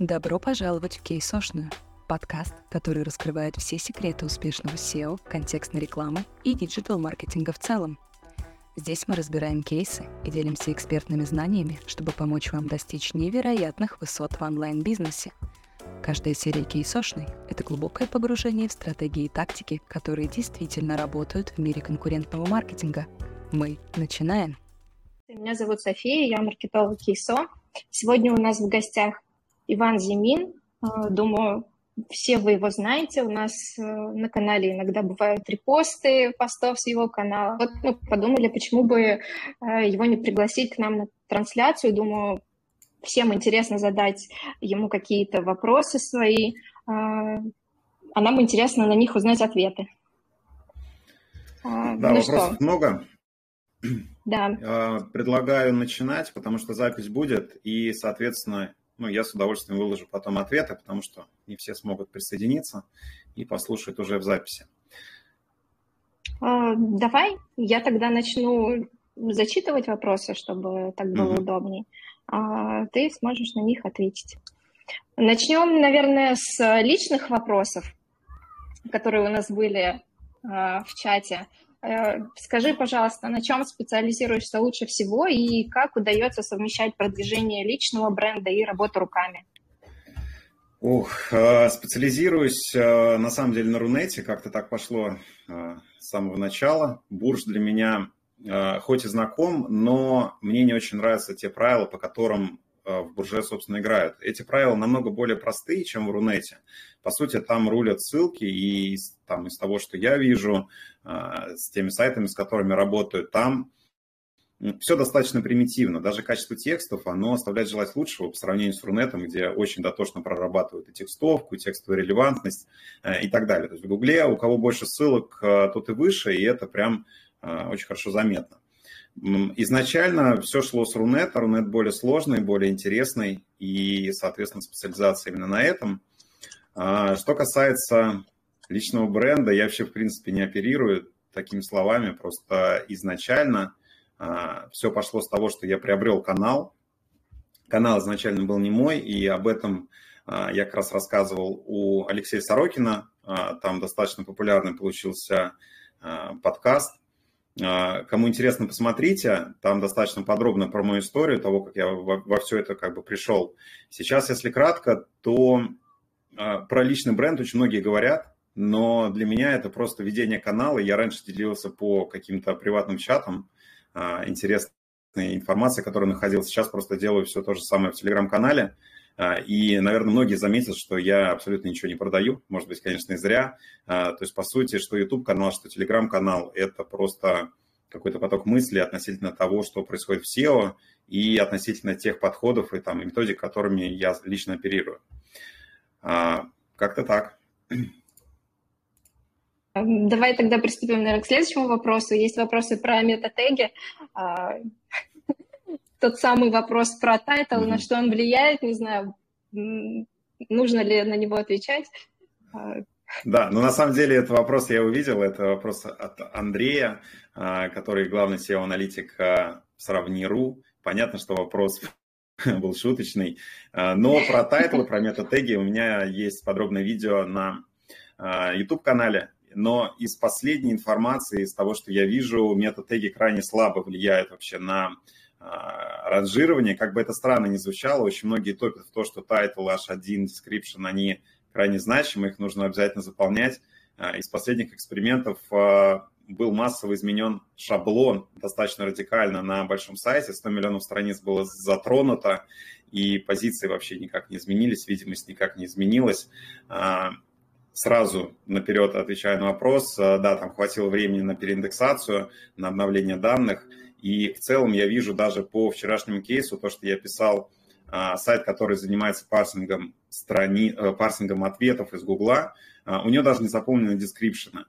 Добро пожаловать в Кейсошную, подкаст, который раскрывает все секреты успешного SEO, контекстной рекламы и диджитал-маркетинга в целом. Здесь мы разбираем кейсы и делимся экспертными знаниями, чтобы помочь вам достичь невероятных высот в онлайн-бизнесе. Каждая серия кейсошной — это глубокое погружение в стратегии и тактики, которые действительно работают в мире конкурентного маркетинга. Мы начинаем. Меня зовут София, я маркетолог Кейсо. Сегодня у нас в гостях Иван Зимин. Э, думаю, все вы его знаете. У нас э, на канале иногда бывают репосты постов с его канала. Вот мы подумали, почему бы э, его не пригласить к нам на трансляцию. Думаю, всем интересно задать ему какие-то вопросы свои, а нам интересно на них узнать ответы. Да, ну вопросов что? много. Да. Предлагаю начинать, потому что запись будет, и, соответственно, ну, я с удовольствием выложу потом ответы, потому что не все смогут присоединиться и послушать уже в записи. А, давай, я тогда начну зачитывать вопросы, чтобы так было mm-hmm. удобнее. А ты сможешь на них ответить. Начнем, наверное, с личных вопросов, которые у нас были а, в чате. Э, скажи, пожалуйста, на чем специализируешься лучше всего и как удается совмещать продвижение личного бренда и работу руками? Ух, э, специализируюсь э, на самом деле на Рунете, как-то так пошло с самого начала. Бурж для меня хоть и знаком, но мне не очень нравятся те правила, по которым в бурже, собственно, играют. Эти правила намного более простые, чем в Рунете. По сути, там рулят ссылки, и там, из того, что я вижу, э, с теми сайтами, с которыми работаю, там все достаточно примитивно. Даже качество текстов, оно оставляет желать лучшего по сравнению с Рунетом, где очень дотошно прорабатывают и текстовку, и текстовую релевантность э, и так далее. То есть в Гугле у кого больше ссылок, тот и выше, и это прям очень хорошо заметно. Изначально все шло с Рунета. Рунет более сложный, более интересный, и, соответственно, специализация именно на этом. А, что касается личного бренда, я вообще, в принципе, не оперирую такими словами. Просто изначально а, все пошло с того, что я приобрел канал. Канал изначально был не мой, и об этом а, я как раз рассказывал у Алексея Сорокина. Там достаточно популярный получился подкаст кому интересно, посмотрите. Там достаточно подробно про мою историю, того, как я во, во все это как бы пришел. Сейчас, если кратко, то а, про личный бренд очень многие говорят, но для меня это просто ведение канала. Я раньше делился по каким-то приватным чатам а, интересной информацией, которую находил. Сейчас просто делаю все то же самое в Телеграм-канале. И, наверное, многие заметят, что я абсолютно ничего не продаю. Может быть, конечно, и зря. То есть, по сути, что YouTube-канал, что Telegram-канал – это просто какой-то поток мысли относительно того, что происходит в SEO, и относительно тех подходов и там и методик, которыми я лично оперирую. Как-то так. Давай тогда приступим, наверное, к следующему вопросу. Есть вопросы про метатеги тот самый вопрос про title, mm-hmm. на что он влияет, не знаю, нужно ли на него отвечать. А, да, ну на самом деле этот вопрос я увидел, это вопрос от Андрея, а, который главный SEO-аналитик в Сравни.ру. Понятно, что вопрос был шуточный, а, но про title ы, про метатеги у меня есть подробное видео на YouTube-канале, но из последней информации, из того, что я вижу, метатеги крайне слабо влияют вообще на а, ранжирование, как бы это странно ни звучало, очень многие топят в то, что title, H1, description, они крайне значимы, их нужно обязательно заполнять. А, из последних экспериментов а, был массово изменен шаблон достаточно радикально на большом сайте, 100 миллионов страниц было затронуто, и позиции вообще никак не изменились, видимость никак не изменилась. Сразу наперед отвечаю на вопрос, да, там хватило времени на переиндексацию, на обновление данных – и в целом я вижу даже по вчерашнему кейсу, то, что я писал, а, сайт, который занимается парсингом, страни... Э, парсингом ответов из Гугла, а, у него даже не заполнены description ы.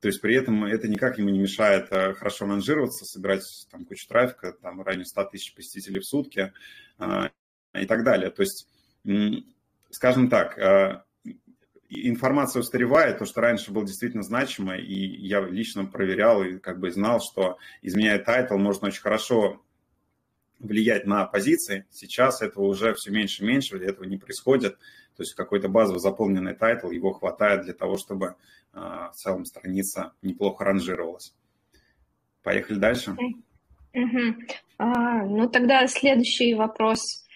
То есть при этом это никак ему не мешает э, хорошо ранжироваться, собирать там кучу трафика, там в районе 100 тысяч посетителей в сутки а, и так далее. То есть, скажем так, информация устаревает, то, что раньше было действительно значимо, и я лично проверял и как бы знал, что изменяя title, можно очень хорошо влиять на позиции. Сейчас этого уже все меньше и меньше, этого не происходит. То есть какой-то базово заполненный title, его хватает для того, чтобы в целом страница неплохо ранжировалась. Поехали дальше. Угу. А, ну тогда следующий вопрос.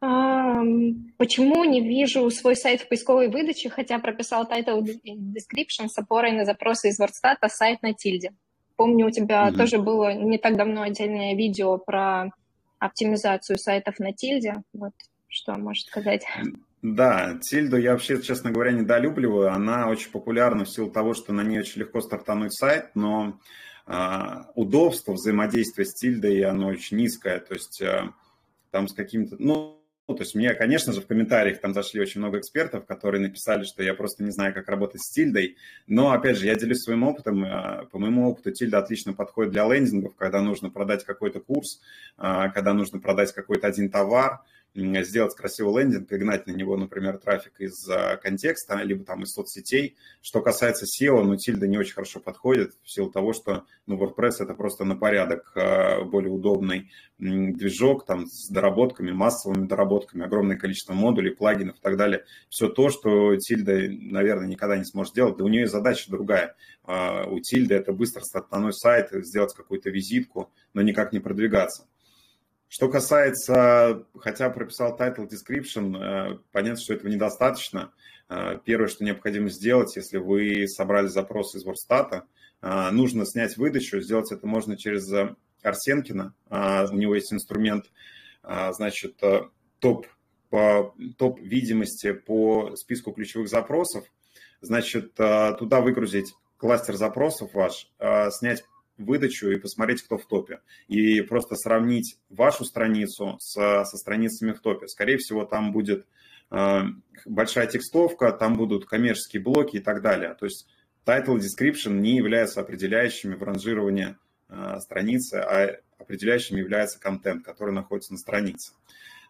Почему не вижу свой сайт в поисковой выдаче, хотя прописал title description с опорой на запросы из Wordstat, сайт на тильде? Помню, у тебя угу. тоже было не так давно отдельное видео про оптимизацию сайтов на тильде. Вот что можешь сказать? Да, тильду я вообще, честно говоря, недолюбливаю. Она очень популярна в силу того, что на ней очень легко стартануть сайт, но а, удобство взаимодействия с тильдой, оно очень низкое, то есть а, там с каким-то, ну, то есть мне, конечно же, в комментариях там зашли очень много экспертов, которые написали, что я просто не знаю, как работать с тильдой. Но, опять же, я делюсь своим опытом. А, по моему опыту, тильда отлично подходит для лендингов, когда нужно продать какой-то курс, когда нужно продать какой-то один товар – сделать красивый лендинг и гнать на него, например, трафик из а, контекста, либо там из соцсетей. Что касается SEO, ну, тильда не очень хорошо подходит в силу того, что ну, WordPress это просто на порядок а, более удобный движок там с доработками, массовыми доработками, огромное количество модулей, плагинов и так далее. Все то, что тильда, наверное, никогда не сможет сделать. Да у нее задача другая. А, у тильды это быстро стартануть сайт, сделать какую-то визитку, но никак не продвигаться. Что касается, хотя прописал title description, э, понятно, что этого недостаточно. Э, первое, что необходимо сделать, если вы собрали запрос из Ворстата, э, нужно снять выдачу. Сделать это можно через Арсенкина. У него есть инструмент, значит, топ, по, топ видимости по списку ключевых запросов. Значит, туда выгрузить кластер запросов ваш, снять выдачу и посмотреть, кто в топе. И просто сравнить вашу страницу со, со страницами в топе. Скорее всего, там будет э, большая текстовка, там будут коммерческие блоки и так далее. То есть title description не являются определяющими в ранжировании э, страницы, а определяющим является контент, который находится на странице.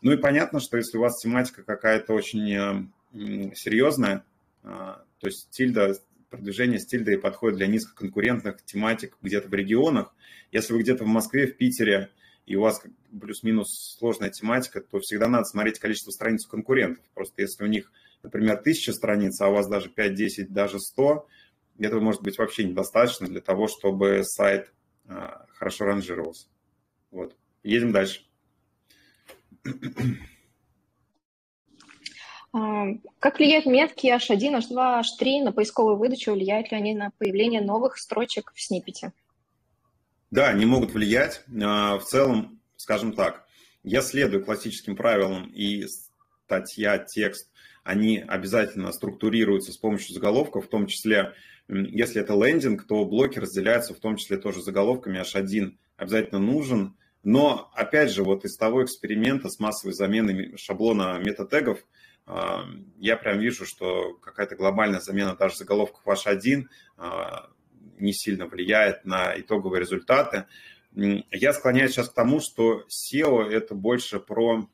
Ну и понятно, что если у вас тематика какая-то очень э, серьезная, э, то есть тильда продвижение стильда и подходит для низкоконкурентных тематик где-то в регионах. Если вы где-то в Москве, в Питере, и у вас плюс-минус сложная тематика, то всегда надо смотреть количество страниц у конкурентов. Просто если у них, например, тысяча страниц, а у вас даже 5, 10, даже 100, этого может быть вообще недостаточно для того, чтобы сайт а, хорошо ранжировался. Вот. Едем дальше. Как влияют метки H1, H2, H3 на поисковую выдачу? Влияют ли они на появление новых строчек в сниппете? Да, они могут влиять. А, в целом, скажем так, я следую классическим правилам, и статья, текст, они обязательно структурируются с помощью заголовков, в том числе, если это лендинг, то блоки разделяются в том числе тоже заголовками. H1 обязательно нужен, но, опять же, вот из того эксперимента с массовой заменой шаблона метатегов – я прям вижу, что какая-то глобальная замена даже заголовков H1 а, не сильно влияет на итоговые результаты. Я склоняюсь сейчас к тому, что SEO – это больше про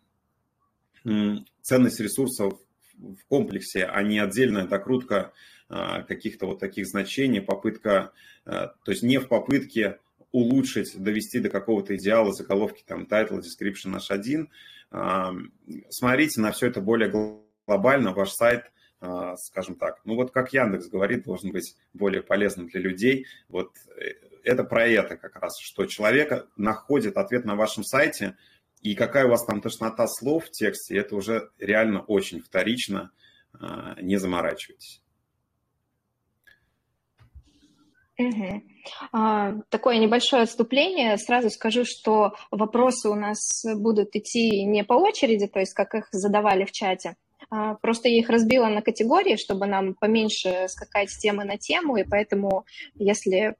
ценность ресурсов в комплексе, а не отдельная докрутка а, каких-то вот таких значений, попытка, а, то есть не в попытке улучшить, довести до какого-то идеала заголовки, там, title, description H1. Смотрите на все это более глобально ваш сайт, а, скажем так, ну вот как Яндекс говорит, должен быть более полезным для людей. Вот э, это про это как раз, что человек находит ответ на вашем сайте, и какая у вас там тошнота слов в тексте, это уже реально очень вторично, а, не заморачивайтесь. Угу. Такое небольшое отступление. Сразу скажу, что вопросы у нас будут идти не по очереди, то есть как их задавали в чате, просто я их разбила на категории, чтобы нам поменьше скакать с темы на тему, и поэтому, если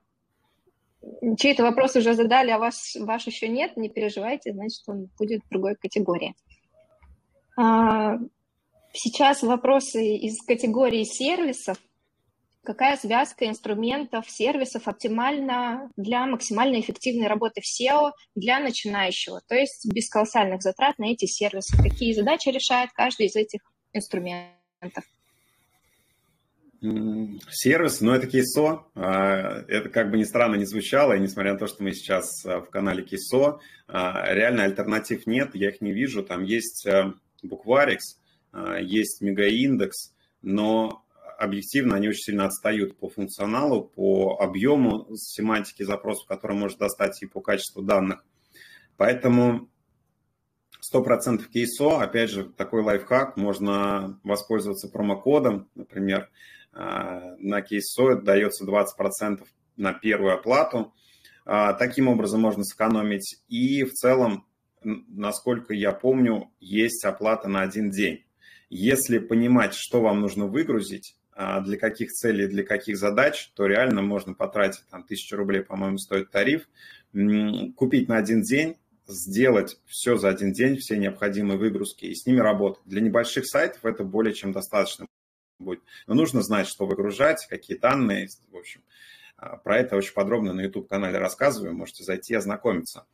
чей-то вопрос уже задали, а ваш, ваш еще нет, не переживайте, значит, он будет в другой категории. А, сейчас вопросы из категории сервисов. Какая связка инструментов, сервисов оптимальна для максимально эффективной работы в SEO для начинающего, то есть без колоссальных затрат на эти сервисы? Какие задачи решает каждый из этих инструментов. Сервис, но это кейсо. А, это как бы ни странно не звучало, и несмотря на то, что мы сейчас а, в канале кейсо, а, реально альтернатив нет, я их не вижу. Там есть букварикс, есть мегаиндекс, но объективно они очень сильно отстают по функционалу, по объему семантики запросов, который может достать и по качеству данных. Поэтому 100% кейсо, опять же, такой лайфхак, можно воспользоваться промокодом, например, а, на кейсо дается 20% на первую оплату. А, таким образом можно сэкономить. И в целом, насколько я помню, есть оплата на один день. Если понимать, что вам нужно выгрузить, а, для каких целей, для каких задач, то реально можно потратить там тысячу рублей, по-моему, стоит тариф, купить на один день, сделать все за один день, все необходимые выгрузки и с ними работать. Для небольших сайтов это более чем достаточно будет. Но нужно знать, что выгружать, какие данные. В общем, а, про это очень подробно на YouTube-канале рассказываю. Можете зайти и ознакомиться.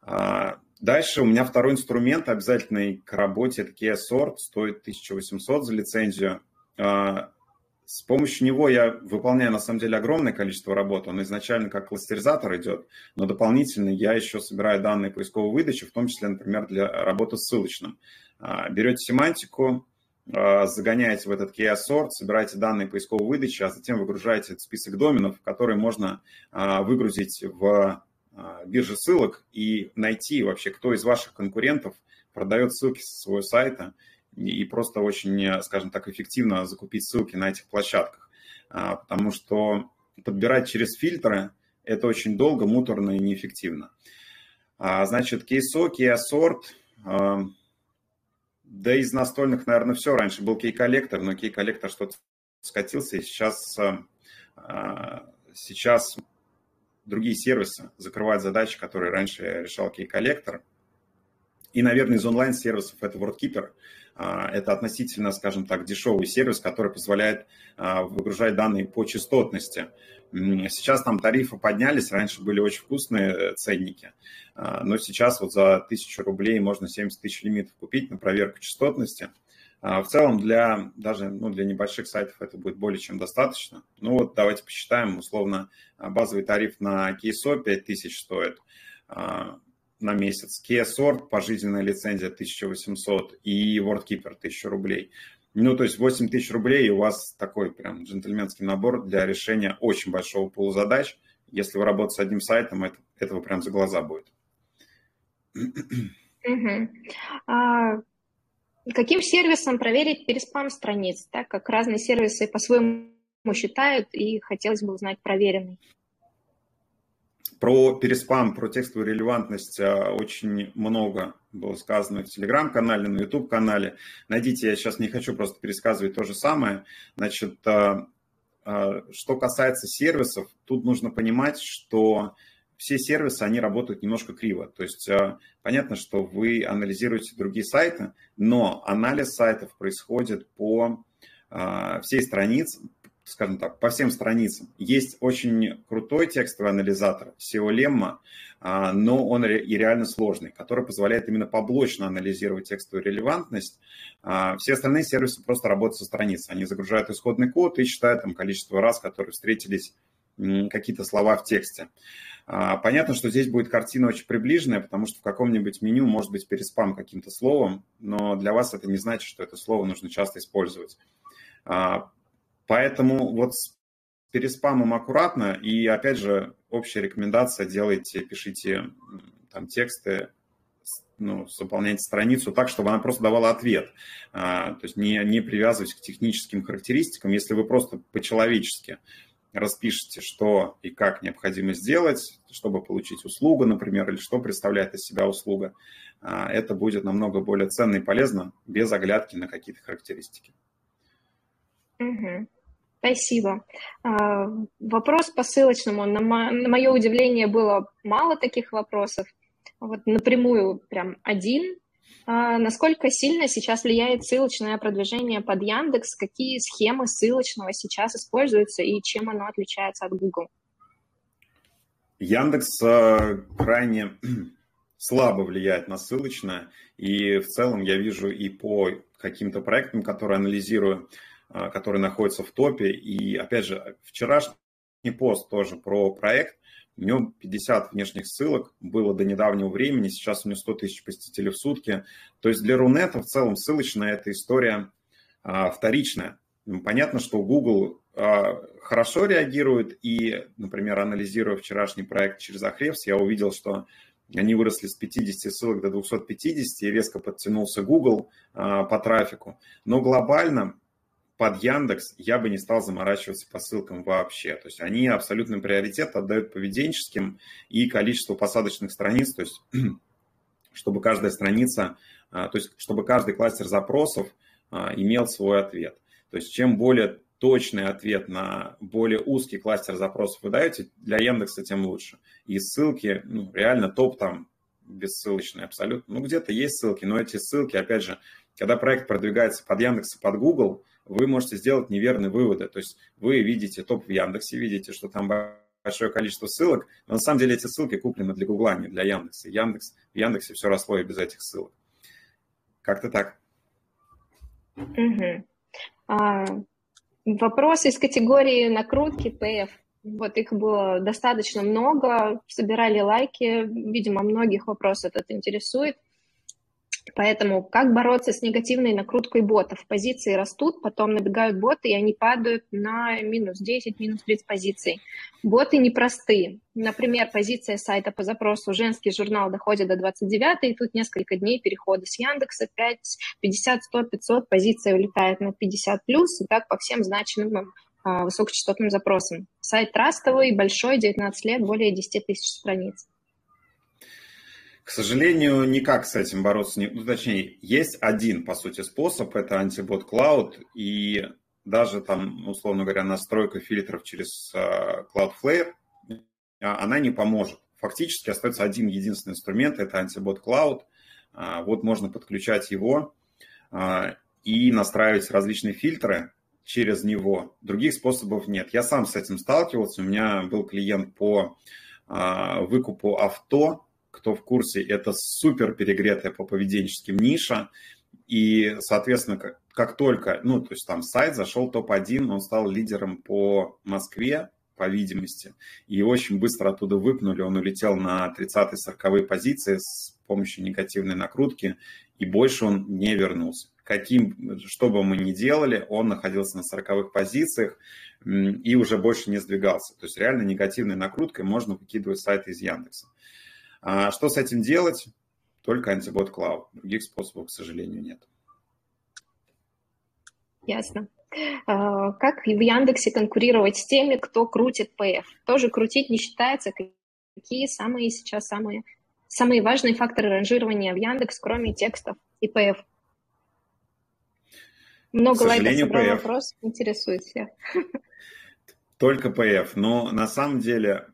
А, дальше у меня второй инструмент, обязательный к работе, это Kia Sort, стоит 1800 за лицензию. А, с помощью него я выполняю, на самом деле, огромное количество работы. Он изначально как кластеризатор идет, но дополнительно я еще собираю данные поисковой выдачи, в том числе, например, для работы с ссылочным. Берете семантику, а, загоняете в этот sort, собираете данные поисковой выдачи, а затем выгружаете этот список доменов, который можно а, выгрузить в а, бирже ссылок и найти вообще, кто из ваших конкурентов продает ссылки со своего сайта и просто очень, скажем так, эффективно закупить ссылки на этих площадках. Потому что подбирать через фильтры – это очень долго, муторно и неэффективно. Значит, KSO, KeyAssort – да из настольных, наверное, все. Раньше был Key Collector, но Key Collector что-то скатился, и сейчас, а, сейчас другие сервисы закрывают задачи, которые раньше решал Key Collector. И, наверное, из онлайн-сервисов это WordKeeper. А, это относительно, скажем так, дешевый сервис, который позволяет а, выгружать данные по частотности. Сейчас там тарифы поднялись, раньше были очень вкусные э, ценники, а, но сейчас вот за 1000 рублей можно 70 тысяч лимитов купить на проверку частотности. В целом для даже ну, для небольших сайтов это будет более чем достаточно. Ну вот давайте посчитаем, условно базовый тариф на KSO 5000 стоит на месяц, Kia Sort пожизненная лицензия 1800 и WordKeeper 1000 рублей. Ну, то есть 8 тысяч рублей, и у вас такой прям джентльменский набор для решения очень большого пула задач. Если вы работаете с одним сайтом, это, этого прям за глаза будет. А, каким сервисом проверить переспам страниц, так как разные сервисы по-своему считают, и хотелось бы узнать проверенный. Про переспам, про текстовую релевантность а, очень много было сказано в Телеграм-канале, на YouTube-канале. Найдите, я сейчас не хочу просто пересказывать то же самое. Значит, а, а, что касается сервисов, тут нужно понимать, что все сервисы, они работают немножко криво. То есть понятно, что вы анализируете другие сайты, но анализ сайтов происходит по всей странице, скажем так, по всем страницам. Есть очень крутой текстовый анализатор SEO Lemma, а, но он и реально сложный, который позволяет именно поблочно анализировать текстовую релевантность. А, все остальные сервисы просто работают со страниц. Они загружают исходный код и считают там количество раз, которые встретились какие-то слова в тексте. А, понятно, что здесь будет картина очень приближенная, потому что в каком-нибудь меню может быть переспам каким-то словом, но для вас это не значит, что это слово нужно часто использовать. Поэтому вот с переспамом аккуратно. И опять же, общая рекомендация, делайте, пишите там тексты, ну, заполняйте страницу так, чтобы она просто давала ответ. А, то есть не, не привязываясь к техническим характеристикам. Если вы просто по-человечески распишите, что и как необходимо сделать, чтобы получить услугу, например, или что представляет из себя услуга, а, это будет намного более ценно и полезно, без оглядки на какие-то характеристики. Угу. Спасибо. А, вопрос по ссылочному. На, мое удивление было мало таких вопросов. Вот напрямую прям один. А, насколько сильно сейчас влияет ссылочное продвижение под Яндекс? Какие схемы ссылочного сейчас используются и чем оно отличается от Google? Яндекс а, крайне слабо влияет на ссылочное. И в целом я вижу и по каким-то проектам, которые анализирую, который находится в топе. И, опять же, вчерашний пост тоже про проект, у него 50 внешних ссылок было до недавнего времени, сейчас у него 100 тысяч посетителей в сутки. То есть для Рунета в целом ссылочная эта история а, вторичная. Понятно, что Google а, хорошо реагирует, и, например, анализируя вчерашний проект через Ahrefs, я увидел, что они выросли с 50 ссылок до 250, и резко подтянулся Google а, по трафику. Но глобально под Яндекс я бы не стал заморачиваться по ссылкам вообще. То есть они абсолютный приоритет отдают поведенческим и количеству посадочных страниц, то есть чтобы каждая страница, а, то есть чтобы каждый кластер запросов имел свой ответ. То есть чем более точный ответ на более узкий кластер запросов вы даете, для Яндекса тем лучше. И ссылки, ну, реально топ там бессылочные абсолютно. Ну, где-то есть ссылки, но эти ссылки, опять же, когда проект продвигается под Яндекс и под Google, вы можете сделать неверные выводы. То есть вы видите топ в Яндексе, видите, что там большое количество ссылок, но на самом деле эти ссылки куплены для Гугла, не для Яндекса. Яндекс, в Яндексе все росло и без этих ссылок. Как-то так. Угу. А, Вопросы из категории накрутки ПФ. Вот их было достаточно много, собирали лайки, видимо, многих вопрос этот интересует. Поэтому как бороться с негативной накруткой ботов? Позиции растут, потом набегают боты, и они падают на минус 10, минус 30 позиций. Боты непростые. Например, позиция сайта по запросу «Женский журнал» доходит до 29, и тут несколько дней перехода с Яндекса 5, 50, 100, 500, позиция улетает на 50 плюс, и так по всем значимым а, высокочастотным запросам. Сайт трастовый, большой, 19 лет, более 10 тысяч страниц. К сожалению, никак с этим бороться не... Ну, точнее, есть один, по сути, способ, это антибот Cloud, и даже там, условно говоря, настройка фильтров через uh, Cloudflare, а, она не поможет. Фактически остается один единственный инструмент, это антибот Cloud. Uh, вот можно подключать его uh, и настраивать различные фильтры через него. Других способов нет. Я сам с этим сталкивался. У меня был клиент по выкупу авто, кто в курсе, это супер перегретая по поведенческим ниша. И, соответственно, как, как только, ну, то есть там сайт зашел топ-1, он стал лидером по Москве, по видимости, и очень быстро оттуда выпнули, он улетел на 30-40 позиции с помощью негативной накрутки, и больше он не вернулся. Каким, что бы мы ни делали, он находился на 40 позициях и уже больше не сдвигался. То есть реально негативной накруткой можно выкидывать сайты из Яндекса. А что с этим делать? Только антибот клауд. Других способов, к сожалению, нет. Ясно. А, как в Яндексе конкурировать с теми, кто крутит ПФ? Тоже крутить не считается. Какие самые сейчас самые, самые важные факторы ранжирования в Яндекс, кроме текстов и ПФ? Много лайков собрал вопрос, интересует всех. Только ПФ. Но на самом деле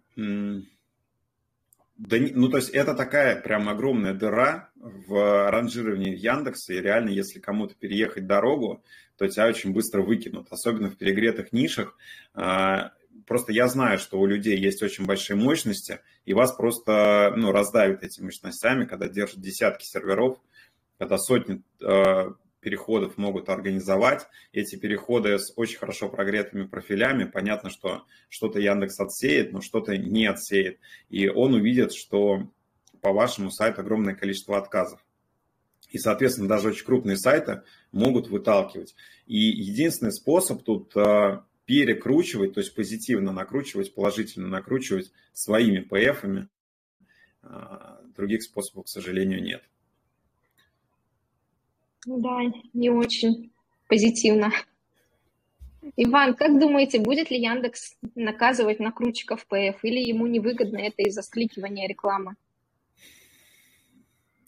да, ну, то есть это такая прям огромная дыра в ранжировании Яндекса, и реально, если кому-то переехать дорогу, то тебя очень быстро выкинут, особенно в перегретых нишах. А, просто я знаю, что у людей есть очень большие мощности, и вас просто ну, раздавят этими мощностями, когда держат десятки серверов, когда сотни а, переходов могут организовать. Эти переходы с очень хорошо прогретыми профилями, понятно, что что-то Яндекс отсеет, но что-то не отсеет. И он увидит, что по вашему сайту огромное количество отказов. И, соответственно, даже очень крупные сайты могут выталкивать. И единственный способ тут а, перекручивать, то есть позитивно накручивать, положительно накручивать своими ПФами. А, других способов, к сожалению, нет. Ну да, не очень позитивно. Иван, как думаете, будет ли Яндекс наказывать накрутчиков ПФ или ему невыгодно это из-за скликивания рекламы?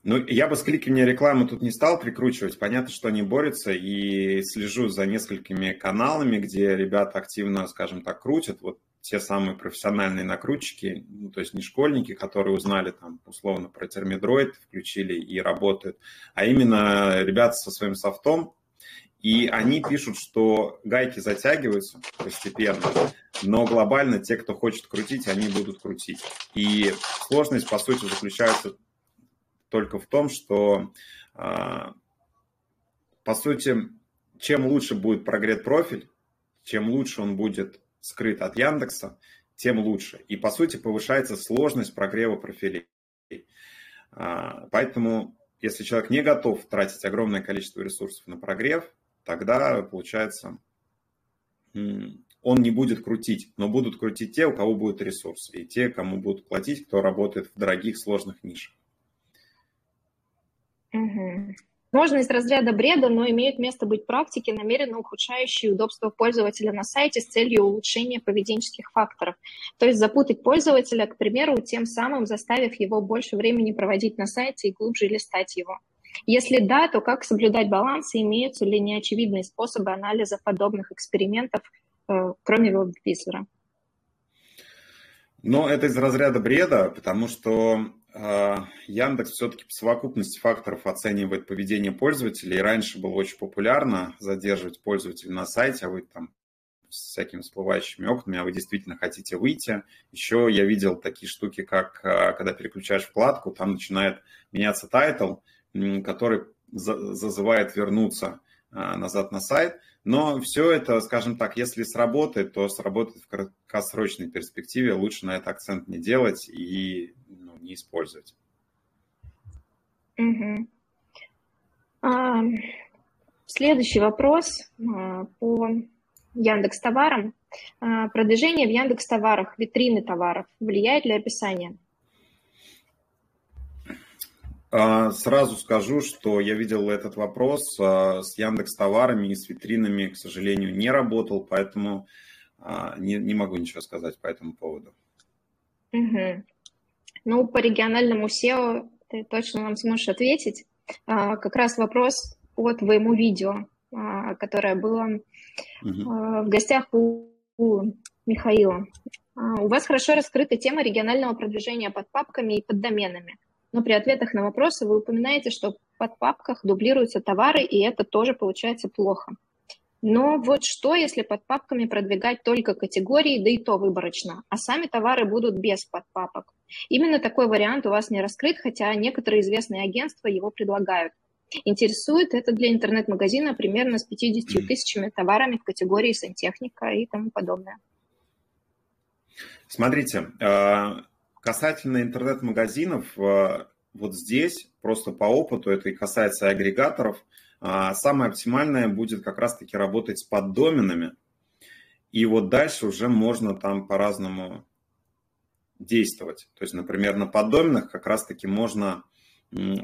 Ну, я бы скликивание рекламы тут не стал прикручивать. Понятно, что они борются, и слежу за несколькими каналами, где ребята активно, скажем так, крутят. Вот те самые профессиональные накрутчики, ну, то есть не школьники, которые узнали там условно про термидроид, включили и работают, а именно ребята со своим софтом, и они пишут, что гайки затягиваются постепенно, но глобально те, кто хочет крутить, они будут крутить. И сложность, по сути, заключается только в том, что, а, по сути, чем лучше будет прогрет профиль, чем лучше он будет скрыт от Яндекса, тем лучше. И, по сути, повышается сложность прогрева профилей. А, поэтому, если человек не готов тратить огромное количество ресурсов на прогрев, тогда, получается, он не будет крутить, но будут крутить те, у кого будет ресурс, и те, кому будут платить, кто работает в дорогих, сложных нишах. Угу. Можно из разряда бреда, но имеют место быть практики, намеренно ухудшающие удобство пользователя на сайте с целью улучшения поведенческих факторов. То есть запутать пользователя, к примеру, тем самым заставив его больше времени проводить на сайте и глубже листать его. Если да, то как соблюдать баланс и имеются ли неочевидные способы анализа подобных экспериментов, э, кроме веб-визора? Но это из разряда бреда, потому что Яндекс все-таки по совокупности факторов оценивает поведение пользователей. Раньше было очень популярно задерживать пользователя на сайте, а вы там с всякими всплывающими окнами, а вы действительно хотите выйти. Еще я видел такие штуки, как а, когда переключаешь вкладку, там начинает меняться title, который зазывает вернуться а, назад на сайт. Но все это, скажем так, если сработает, то сработает в краткосрочной перспективе. Лучше на это акцент не делать и не использовать. Угу. А, следующий вопрос а, по Яндекс товарам. А, продвижение в Яндекс товарах, витрины товаров влияет ли описание? А, сразу скажу, что я видел этот вопрос а, с Яндекс товарами и с витринами, к сожалению, не работал, поэтому не, не могу ничего сказать по этому поводу. Угу. Ну, по региональному SEO ты точно нам сможешь ответить. А, как раз вопрос по твоему видео, а, которое было угу. в гостях у, у Михаила. У вас хорошо раскрыта тема регионального продвижения под папками и под доменами. Но при ответах на вопросы вы упоминаете, что под папках дублируются товары, и это тоже получается плохо. Но вот что, если под папками продвигать только категории, да и то выборочно, а сами товары будут без подпапок? Именно такой вариант у вас не раскрыт, хотя некоторые известные агентства его предлагают. Интересует это для интернет-магазина примерно с 50 тысячами товарами в категории сантехника и тому подобное. Смотрите, а, касательно интернет-магазинов, а, вот здесь просто по опыту, это и касается агрегаторов, самое оптимальное будет как раз-таки работать с поддоменами. И вот дальше уже можно там по-разному действовать. То есть, например, на поддоменах как раз-таки можно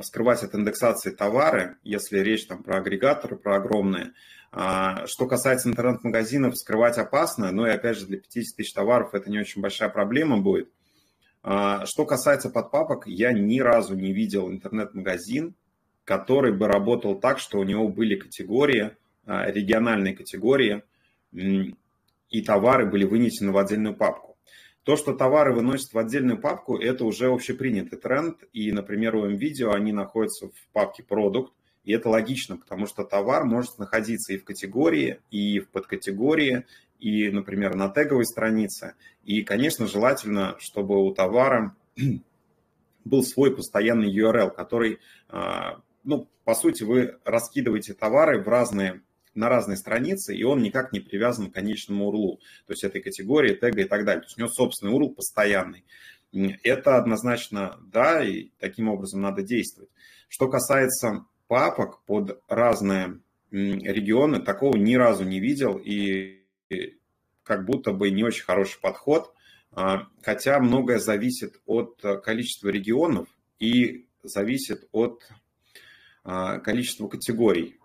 скрывать от индексации товары, если речь там про агрегаторы, про огромные. А, что касается интернет-магазинов, скрывать опасно, но и опять же для 50 тысяч товаров это не очень большая проблема будет. А, что касается подпапок, я ни разу не видел интернет-магазин, который бы работал так, что у него были категории, а, региональные категории, и товары были вынесены в отдельную папку. То, что товары выносят в отдельную папку, это уже общепринятый тренд. И, например, у MVideo они находятся в папке продукт. И это логично, потому что товар может находиться и в категории, и в подкатегории, и, например, на теговой странице. И, конечно, желательно, чтобы у товара был свой постоянный URL, который а, ну, по сути, вы раскидываете товары в разные, на разные страницы, и он никак не привязан к конечному URL, то есть этой категории, тега и так далее. То есть у него собственный URL постоянный. Это однозначно да, и таким образом надо действовать. Что касается папок под разные регионы, такого ни разу не видел, и как будто бы не очень хороший подход, а, хотя многое зависит от количества регионов и зависит от а, количество категорий.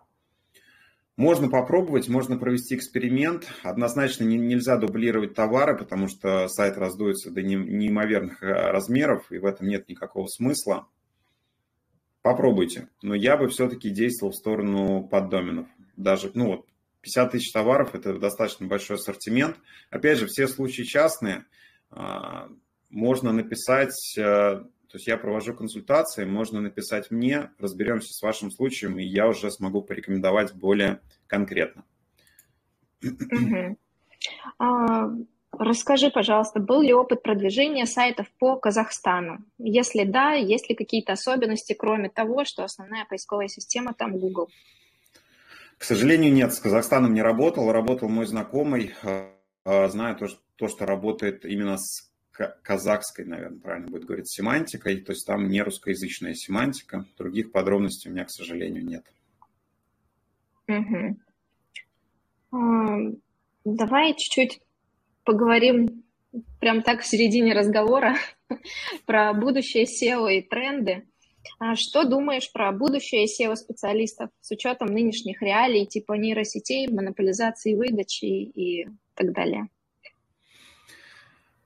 Можно попробовать, можно провести эксперимент. Однозначно не, нельзя дублировать товары, потому что сайт раздуется до неимоверных э, размеров, и в этом нет никакого смысла. Попробуйте. Но я бы все-таки действовал в сторону поддоменов. Даже, ну вот, 50 тысяч товаров – это достаточно большой ассортимент. Опять же, все случаи частные. А, можно написать то есть я провожу консультации, можно написать мне, разберемся с вашим случаем, и я уже смогу порекомендовать более конкретно. А, расскажи, пожалуйста, был ли опыт продвижения сайтов по Казахстану? Если да, есть ли какие-то особенности, кроме того, что основная поисковая система там Google? К сожалению, нет, с Казахстаном не работал. Работал мой знакомый. Знаю то, то, что работает именно с казахской, наверное, правильно будет говорить, семантикой, то есть там не русскоязычная семантика. Других подробностей у меня, к сожалению, нет. Угу. Давай чуть-чуть поговорим прям так в середине разговора про будущее SEO и тренды. А что думаешь про будущее SEO-специалистов с учетом нынешних реалий типа нейросетей, монополизации выдачи и так далее?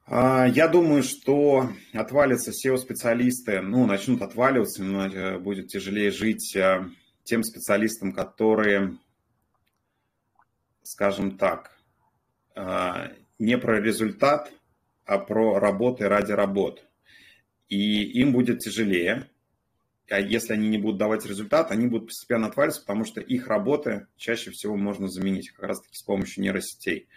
А, я думаю, что отвалятся SEO-специалисты, ну, начнут отваливаться, э, будет тяжелее жить э, тем специалистам, которые, скажем так, э, не про результат, а про работы ради работ. И им будет тяжелее, а если они не будут давать результат, они будут постепенно отваливаться, потому что их работы чаще всего можно заменить как раз-таки с помощью нейросетей.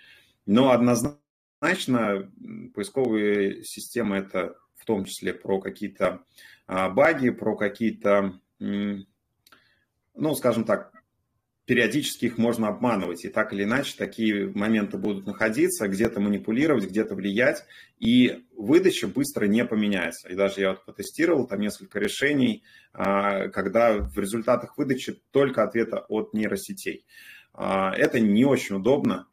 Но однозначно Однозначно, поисковые системы это в том числе про какие-то а, баги, про какие-то, ну, скажем так, периодически их можно обманывать, и так или иначе такие моменты будут находиться, где-то манипулировать, где-то влиять, и выдача быстро не поменяется. И даже я вот потестировал там несколько решений, а, когда в результатах выдачи только ответа от нейросетей. А, это не очень удобно,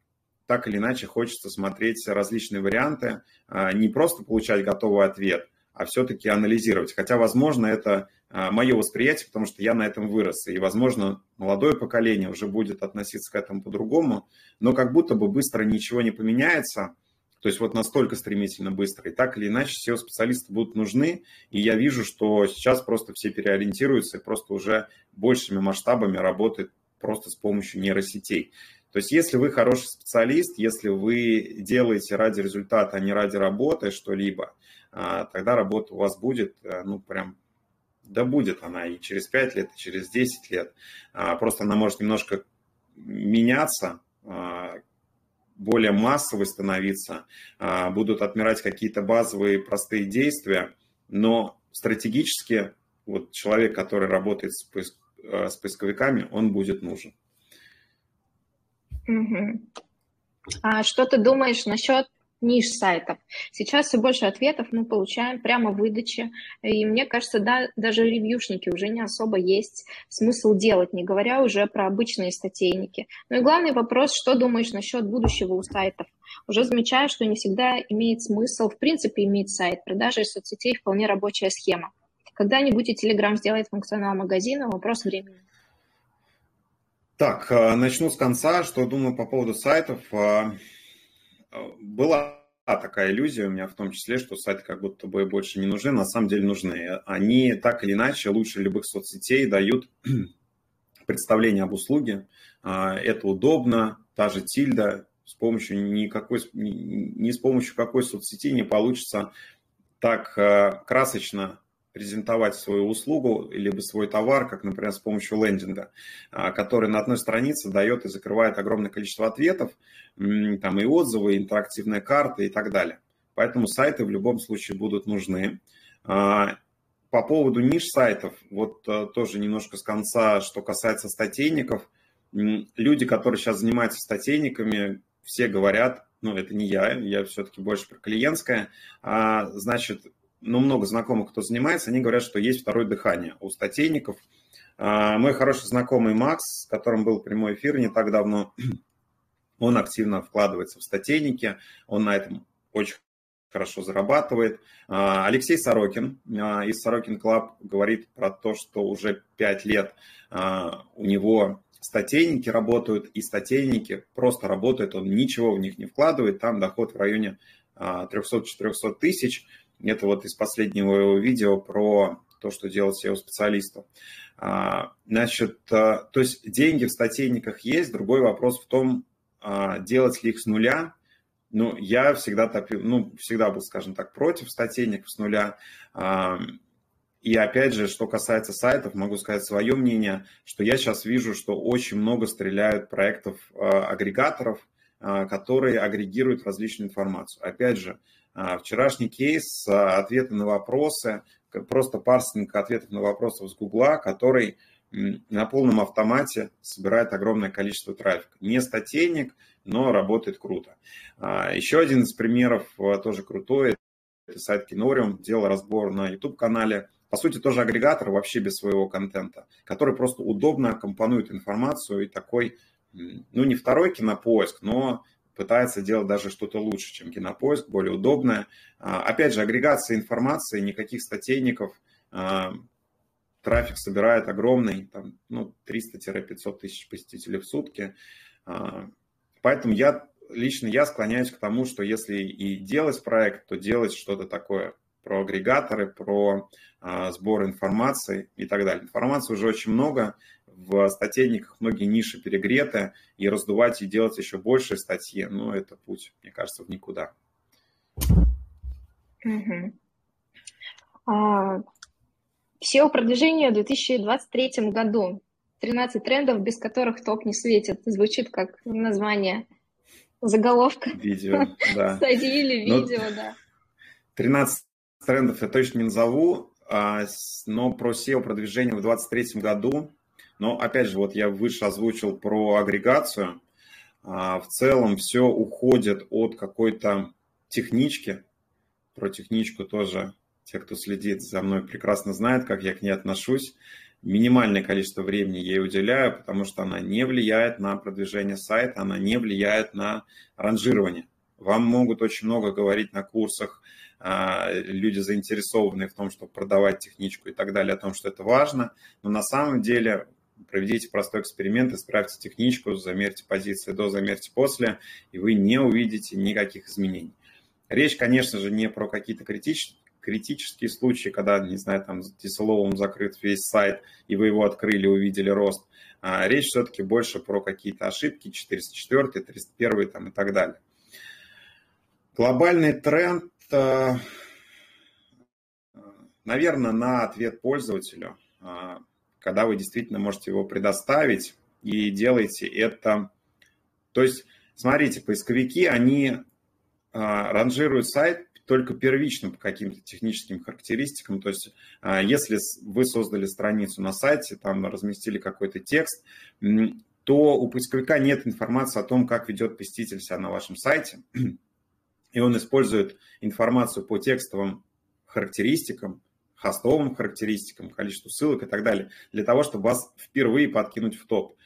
так или иначе хочется смотреть различные варианты, а, не просто получать готовый ответ, а все-таки анализировать. Хотя, возможно, это а, мое восприятие, потому что я на этом вырос. И, возможно, молодое поколение уже будет относиться к этому по-другому, но как будто бы быстро ничего не поменяется. То есть вот настолько стремительно быстро. И так или иначе SEO-специалисты будут нужны. И я вижу, что сейчас просто все переориентируются и просто уже большими масштабами работают просто с помощью нейросетей. То есть если вы хороший специалист, если вы делаете ради результата, а не ради работы что-либо, а, тогда работа у вас будет, э, ну, прям, да будет она и через 5 лет, и через 10 лет. А, просто она может немножко меняться, а, более массовой становиться, будут отмирать какие-то базовые простые действия, но стратегически вот человек, который работает с, э, с поисковиками, он будет нужен. А что ты думаешь насчет ниш сайтов. Сейчас все больше ответов мы получаем прямо в выдаче, и мне кажется, да, даже ревьюшники уже не особо есть смысл делать, не говоря уже про обычные статейники. Ну и главный вопрос, что думаешь насчет будущего у сайтов? Уже замечаю, что не всегда имеет смысл, в принципе, иметь сайт. Продажа из соцсетей вполне рабочая схема. Когда-нибудь и Telegram сделает функционал магазина, вопрос времени. Так, э, начну с конца. Что думаю по поводу сайтов. Э, была такая иллюзия у меня в том числе, что сайты как будто бы больше не нужны. На самом деле нужны. Они так или иначе лучше любых соцсетей дают представление об услуге. Э, это удобно. Та же тильда с помощью никакой, не с помощью какой соцсети не получится так красочно презентовать свою услугу либо свой товар, как, например, с помощью лендинга, а, который на одной странице дает и закрывает огромное количество ответов, там и отзывы, и интерактивные карты и так далее. Поэтому сайты в любом случае будут нужны. А, по поводу ниш-сайтов, вот э, тоже немножко с конца, что касается статейников. Люди, которые сейчас занимаются статейниками, все говорят, ну, это не я, я все-таки больше про клиентское, а, значит, ну, много знакомых, кто занимается, они говорят, что есть второе дыхание у статейников. А, мой хороший знакомый Макс, с которым был прямой эфир не так давно, он активно вкладывается в статейники, он на этом очень хорошо зарабатывает. А, Алексей Сорокин а, из Sorokin Club говорит про то, что уже 5 лет у него статейники работают, и статейники просто работают, он ничего в них не вкладывает, там доход в районе 300-400 тысяч – это вот из последнего видео про то, что делать SEO-специалисту. А, значит, а, то есть деньги в статейниках есть, другой вопрос в том, а, делать ли их с нуля. Ну, я всегда, топил, ну, всегда был, скажем так, против статейников с нуля. И опять же, что касается сайтов, могу сказать свое мнение, что я сейчас вижу, что очень много стреляют проектов агрегаторов, которые агрегируют различную информацию. Опять же, вчерашний кейс, ответы на вопросы, просто парсинг ответов на вопросы с Гугла, который на полном автомате собирает огромное количество трафика. Не статейник, но работает круто. А, еще один из примеров а, тоже крутой, это сайт Кинориум, делал разбор на YouTube-канале. По сути, тоже агрегатор вообще без своего контента, который просто удобно компонует информацию и такой, ну не второй кинопоиск, но пытается делать даже что-то лучше, чем кинопоиск, более удобное. А, опять же, агрегация информации, никаких статейников, трафик собирает огромный, там, ну, 300-500 тысяч посетителей в сутки. Поэтому я лично я склоняюсь к тому, что если и делать проект, то делать что-то такое про агрегаторы, про а, сбор информации и так далее. Информации уже очень много, в статейниках многие ниши перегреты, и раздувать и делать еще больше статьи, ну, это путь, мне кажется, в никуда. Угу. А, SEO-продвижение в 2023 году. 13 трендов, без которых топ не светит. Звучит как название заголовка. Видео, да. Статьи или ну, видео, Но да. 13 трендов я точно не назову, а, но про SEO-продвижение в 2023 году, но опять же, вот я выше озвучил про агрегацию, а, в целом все уходит от какой-то технички, про техничку тоже те, кто следит за мной, прекрасно знают, как я к ней отношусь. Минимальное количество времени ей уделяю, потому что она не влияет на продвижение сайта, она не влияет на ранжирование. Вам могут очень много говорить на курсах, а, люди заинтересованные в том, чтобы продавать техничку и так далее, о том, что это важно, но на самом деле проведите простой эксперимент, исправьте техничку, замерьте позиции до, замерьте после, и вы не увидите никаких изменений. Речь, конечно же, не про какие-то критические критические случаи, когда, не знаю, там десоловым закрыт весь сайт, и вы его открыли, увидели рост. А речь все-таки больше про какие-то ошибки, 404, 301 там, и так далее. Глобальный тренд, э, наверное, на ответ пользователю, э, когда вы действительно можете его предоставить и делаете это. То есть, смотрите, поисковики, они э, ранжируют сайт только первично по каким-то техническим характеристикам. То есть, а, если вы создали страницу на сайте, там разместили какой-то текст, то у поисковика нет информации о том, как ведет посетитель себя на вашем сайте, и он использует информацию по текстовым характеристикам, хостовым характеристикам, количеству ссылок и так далее, для того, чтобы вас впервые подкинуть в топ.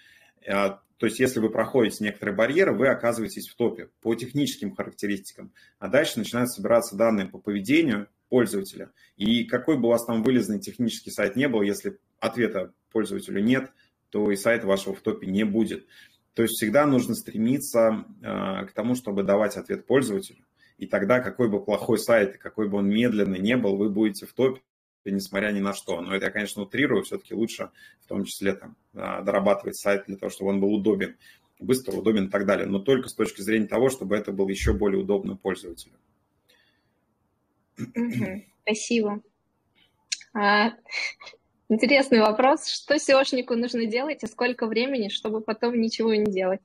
А, то есть, если вы проходите некоторые барьеры, вы оказываетесь в топе по техническим характеристикам. А дальше начинают собираться данные по поведению пользователя. И какой бы у вас там вылезанный технический сайт не был, если ответа пользователю нет, то и сайт вашего в топе не будет. То есть всегда нужно стремиться э, к тому, чтобы давать ответ пользователю. И тогда, какой бы плохой сайт какой бы он медленный не был, вы будете в топе, несмотря ни на что. Но это я, конечно, утрирую, все-таки лучше в том числе там, а, дорабатывать сайт для того, чтобы он был удобен, быстро, удобен и так далее. Но только с точки зрения того, чтобы это было еще более удобно пользователю. Спасибо. А, интересный вопрос. Что SEOшнику нужно делать и сколько времени, чтобы потом ничего не делать?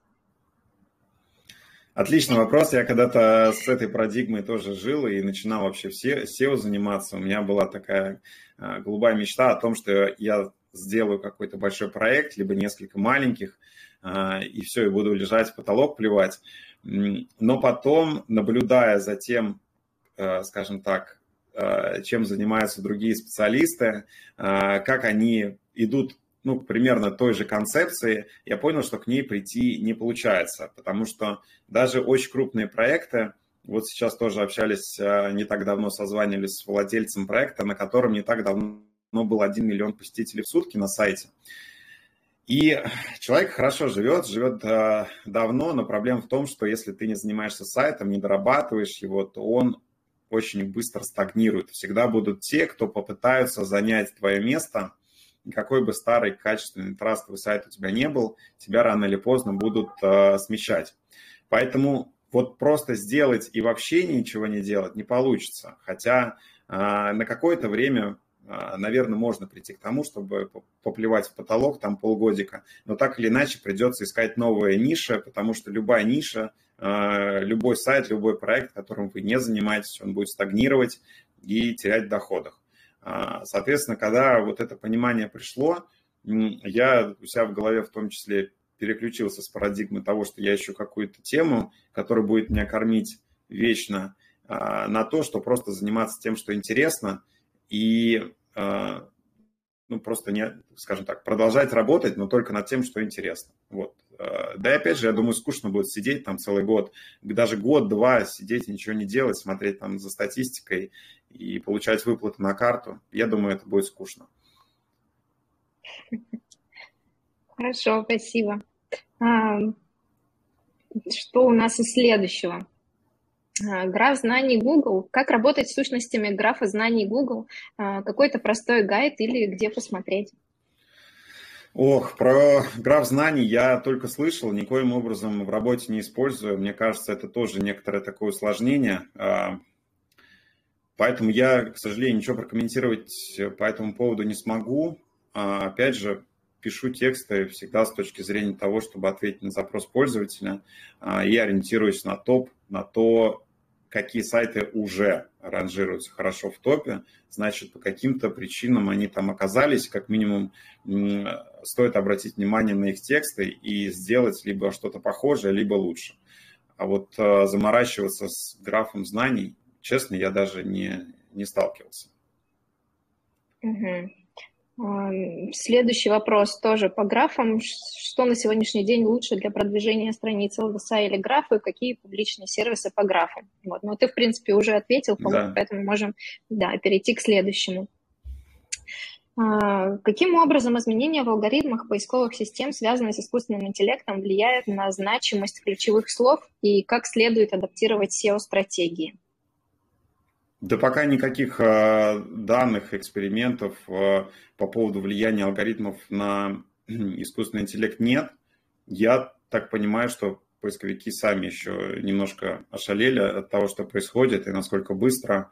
Отличный вопрос. Я когда-то с этой парадигмой тоже жил и начинал вообще все SEO заниматься. У меня была такая а, голубая мечта о том, что я сделаю какой-то большой проект, либо несколько маленьких, а, и все, и буду лежать в потолок, плевать. Но потом, наблюдая за тем, а, скажем так, чем занимаются другие специалисты, как они идут ну, примерно той же концепции, я понял, что к ней прийти не получается, потому что даже очень крупные проекты, вот сейчас тоже общались, э, не так давно созванивались с владельцем проекта, на котором не так давно был 1 миллион посетителей в сутки на сайте. И человек хорошо живет, живет э, давно, но проблема в том, что если ты не занимаешься сайтом, не дорабатываешь его, то он очень быстро стагнирует. Всегда будут те, кто попытаются занять твое место – какой бы старый, качественный, трастовый сайт у тебя не был, тебя рано или поздно будут э, смещать. Поэтому вот просто сделать и вообще ничего не делать не получится. Хотя э, на какое-то время, э, наверное, можно прийти к тому, чтобы поплевать в потолок там полгодика, но так или иначе придется искать новые ниши, потому что любая ниша, э, любой сайт, любой проект, которым вы не занимаетесь, он будет стагнировать и терять в доходах. А, соответственно, когда вот это понимание пришло, я у себя в голове в том числе переключился с парадигмы того, что я ищу какую-то тему, которая будет меня кормить вечно, а, на то, что просто заниматься тем, что интересно, и а, ну, просто не, скажем так, продолжать работать, но только над тем, что интересно. Вот. Да и опять же, я думаю, скучно будет сидеть там целый год, даже год-два сидеть ничего не делать, смотреть там за статистикой и получать выплаты на карту. Я думаю, это будет скучно. Хорошо, спасибо. Что у нас из следующего? А, граф знаний Google. Как работать с сущностями графа знаний Google? А, какой-то простой гайд или где посмотреть? Ох, про граф знаний я только слышал, никоим образом в работе не использую. Мне кажется, это тоже некоторое такое усложнение. А, поэтому я, к сожалению, ничего прокомментировать по этому поводу не смогу. Опять же, пишу тексты всегда с точки зрения того, чтобы ответить на запрос пользователя и ориентируюсь на топ, на то, какие сайты уже ранжируются хорошо в топе, значит, по каким-то причинам они там оказались, как минимум стоит обратить внимание на их тексты и сделать либо что-то похожее, либо лучше. А вот э, заморачиваться с графом знаний, честно, я даже не, не сталкивался. Угу. Следующий вопрос тоже по графам. Что на сегодняшний день лучше для продвижения страницы LDSA или графы? Какие публичные сервисы по графам? Вот. Но ты, в принципе, уже ответил, да. поэтому можем да, перейти к следующему. А, каким образом изменения в алгоритмах поисковых систем, связанные с искусственным интеллектом, влияют на значимость ключевых слов и как следует адаптировать SEO-стратегии? Да пока никаких э, данных, экспериментов э, по поводу влияния алгоритмов на искусственный интеллект нет. Я так понимаю, что поисковики сами еще немножко ошалели от того, что происходит и насколько быстро.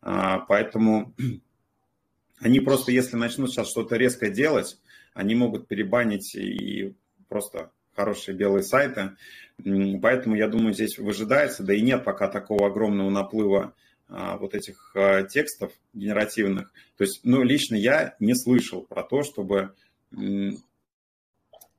А, поэтому они просто, если начнут сейчас что-то резко делать, они могут перебанить и просто хорошие белые сайты. Поэтому, я думаю, здесь выжидается, да и нет пока такого огромного наплыва вот этих а, текстов генеративных. То есть, ну, лично я не слышал про то, чтобы в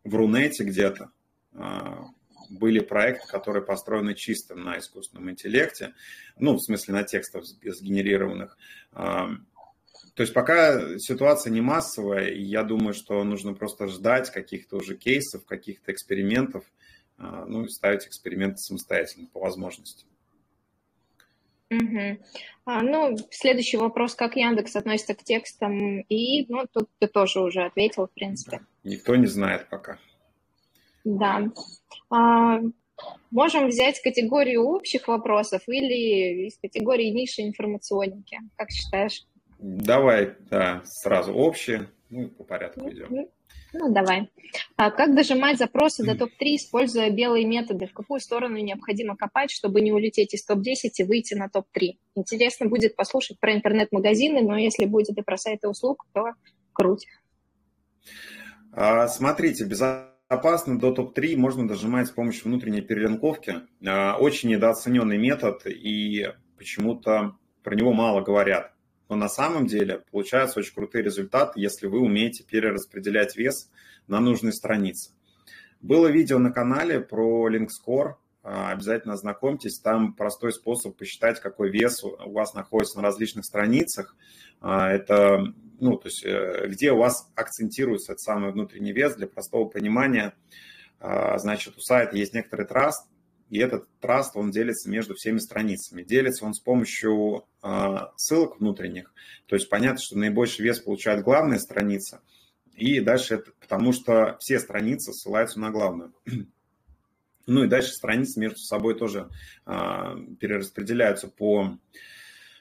Рунете где-то а, были проекты, которые построены чисто на искусственном интеллекте, ну, в смысле, на текстах сгенерированных. То есть пока ситуация не массовая, и я думаю, что нужно просто ждать каких-то уже кейсов, каких-то экспериментов, ну, и ставить эксперименты самостоятельно по возможности. Угу. А, ну, следующий вопрос, как Яндекс относится к текстам, и, ну, тут ты тоже уже ответил, в принципе. Никто не знает пока. Да. А, можем взять категорию общих вопросов или из категории ниши информационники, как считаешь? Давай, да, сразу общие, ну, по порядку идем. Ну, давай. А как дожимать запросы до топ-3, используя белые методы? В какую сторону необходимо копать, чтобы не улететь из топ-10 и выйти на топ-3? Интересно будет послушать про интернет-магазины, но если будет и про сайты услуг, то круть. А, смотрите, безопасно до топ-3 можно дожимать с помощью внутренней перелинковки. А, очень недооцененный метод, и почему-то про него мало говорят но на самом деле получаются очень крутые результаты, если вы умеете перераспределять вес на нужные страницы. Было видео на канале про LinkScore, а, обязательно ознакомьтесь, там простой способ посчитать, какой вес у вас находится на различных страницах. А, это, ну, то есть, э, где у вас акцентируется этот самый внутренний вес для простого понимания. А, значит, у сайта есть некоторый траст, и этот траст, он делится между всеми страницами. Делится он с помощью э, ссылок внутренних, то есть понятно, что наибольший вес получает главная страница, и дальше это потому, что все страницы ссылаются на главную. Ну и дальше страницы между собой тоже э, перераспределяются по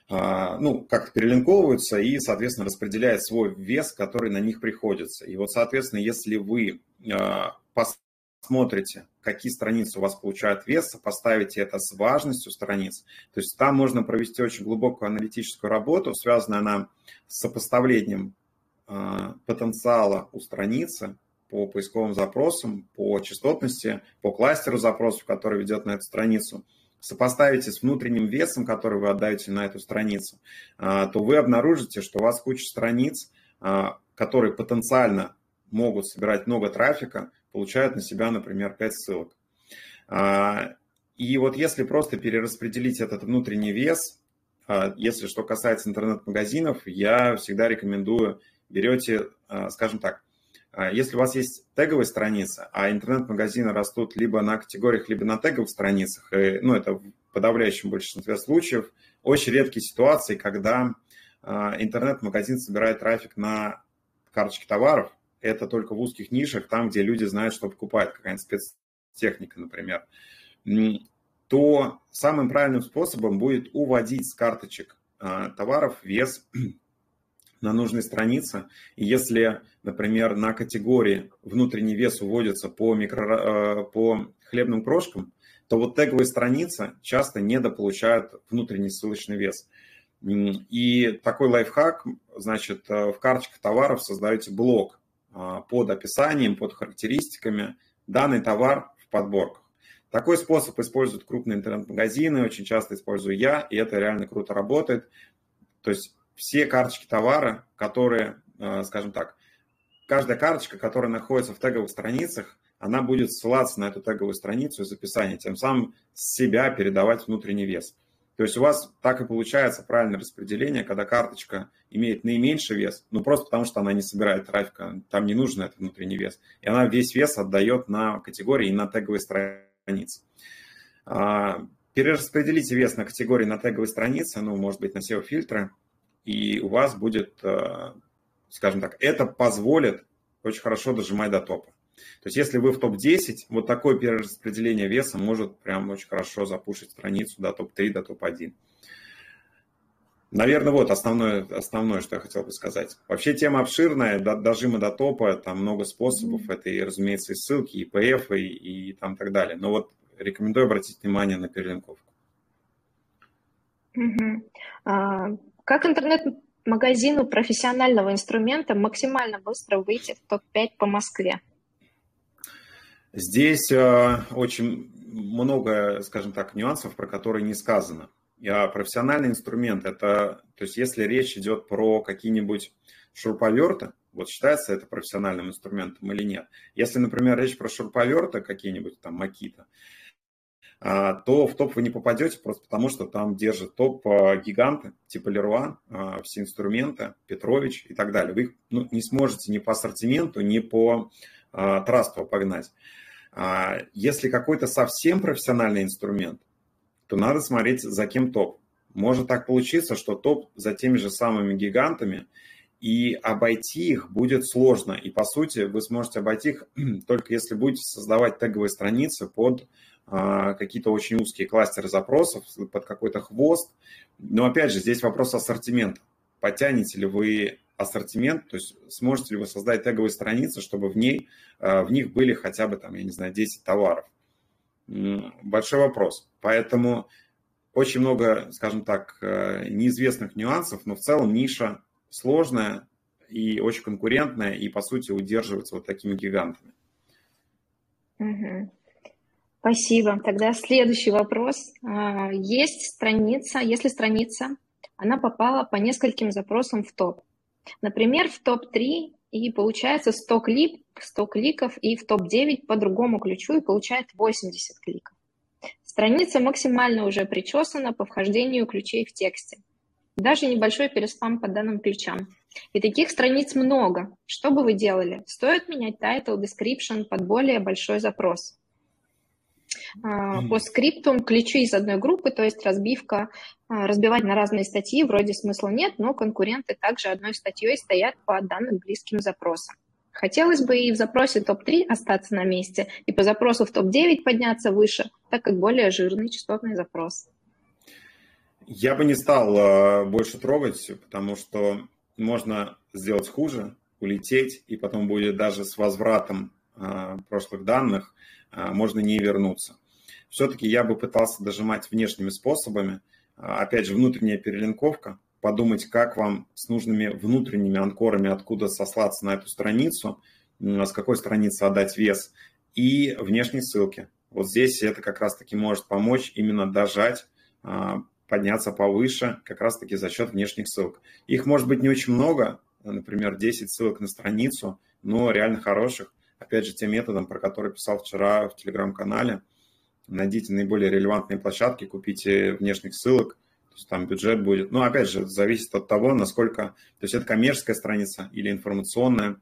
ну, как-то перелинковываются и, соответственно, распределяет свой вес, который на них приходится. И вот, соответственно, если вы смотрите, какие страницы у вас получают вес, поставите это с важностью страниц. То есть там можно провести очень глубокую аналитическую работу, связанную она с сопоставлением э, потенциала у страницы по поисковым запросам, по частотности, по кластеру запросов, который ведет на эту страницу, сопоставите с внутренним весом, который вы отдаете на эту страницу, э, то вы обнаружите, что у вас куча страниц, э, которые потенциально могут собирать много трафика, получают на себя, например, 5 ссылок. А, и вот если просто перераспределить этот внутренний вес, а, если что касается интернет-магазинов, я всегда рекомендую, берете, а, скажем так, если у вас есть теговая страница, а интернет-магазины растут либо на категориях, либо на теговых страницах, и, ну, это в подавляющем большинстве случаев, очень редкие ситуации, когда интернет-магазин собирает трафик на карточки товаров, это только в узких нишах, там, где люди знают, что покупать, какая-нибудь спецтехника, например, то самым правильным способом будет уводить с карточек а, товаров вес на нужной странице. И если, например, на категории внутренний вес уводится по, микро, а, по хлебным крошкам, то вот теговые страницы часто недополучают внутренний ссылочный вес. И такой лайфхак, значит, в карточках товаров создаете блок под описанием, под характеристиками, данный товар в подборках. Такой способ используют крупные интернет-магазины, очень часто использую я, и это реально круто работает. То есть все карточки товара, которые, а, скажем так, каждая карточка, которая находится в теговых страницах, она будет ссылаться на эту теговую страницу из описания, тем самым себя передавать внутренний вес. То есть у вас так и получается правильное распределение, когда карточка имеет наименьший вес, ну просто потому что она не собирает трафика, там не нужен этот внутренний вес, и она весь вес отдает на категории и на теговые страницы. А, перераспределите вес на категории на теговые страницы, ну, может быть, на SEO-фильтры, и у вас будет, э, скажем так, это позволит очень хорошо дожимать до топа. То есть если вы в топ-10, вот такое перераспределение веса может прям очень хорошо запушить страницу до топ-3, до топ-1. Наверное, вот основное, основное, что я хотел бы сказать. Вообще тема обширная, до, дожима до топа, там много способов. Это, и, разумеется, и ссылки, и PF, и, и там так далее. Но вот рекомендую обратить внимание на перелинковку. Угу. А, как интернет-магазину профессионального инструмента максимально быстро выйти в топ-5 по Москве? Здесь э, очень много, скажем так, нюансов, про которые не сказано. А профессиональный инструмент – это, то есть если речь идет про какие-нибудь шуруповерты, вот считается это профессиональным инструментом или нет. Если, например, речь про шуруповерты какие-нибудь, там, Макита, то в топ вы не попадете просто потому, что там держат топ э, гиганты типа Леруа, все инструменты, Петрович и так далее. Вы их ну, не сможете ни по ассортименту, ни по трасту погнать. А если какой-то совсем профессиональный инструмент, то надо смотреть, за кем топ. Может так получиться, что топ за теми же самыми гигантами, и обойти их будет сложно. И по сути вы сможете обойти их только если будете создавать теговые страницы под а, какие-то очень узкие кластеры запросов, под какой-то хвост. Но опять же, здесь вопрос ассортимента. Потянете ли вы ассортимент, то есть сможете ли вы создать теговые страницы, чтобы в, ней, э, в них были хотя бы, там, я не знаю, 10 товаров. Большой вопрос. Поэтому очень много, скажем так, э, неизвестных нюансов, но в целом ниша сложная и очень конкурентная, и, по сути, удерживается вот такими гигантами. Угу. Спасибо. Тогда следующий вопрос. А, есть страница, если страница, она попала по нескольким запросам в топ. Например, в топ-3 и получается 100, клип, 100 кликов, и в топ-9 по другому ключу и получает 80 кликов. Страница максимально уже причесана по вхождению ключей в тексте. Даже небольшой переспам по данным ключам. И таких страниц много. Что бы вы делали? Стоит менять title, description под более большой запрос. А, по скриптум ключи из одной группы, то есть разбивка, а, разбивать на разные статьи вроде смысла нет, но конкуренты также одной статьей стоят по данным близким запросам. Хотелось бы и в запросе топ-3 остаться на месте, и по запросу в топ-9 подняться выше, так как более жирный частотный запрос. Я бы не стал а, больше трогать, потому что можно сделать хуже, улететь, и потом будет даже с возвратом прошлых данных можно не вернуться все-таки я бы пытался дожимать внешними способами. А, опять же, внутренняя перелинковка, подумать, как вам с нужными внутренними анкорами, откуда сослаться на эту страницу, с какой страницы отдать вес, и внешние ссылки. Вот здесь это как раз-таки может помочь именно дожать, а, подняться повыше, как раз-таки за счет внешних ссылок. Их может быть не очень много, например, 10 ссылок на страницу, но реально хороших. Опять же, тем методом, про который писал вчера в телеграм-канале. Найдите наиболее релевантные площадки, купите внешних ссылок, то есть там бюджет будет. Но опять же, зависит от того, насколько... То есть это коммерческая страница или информационная.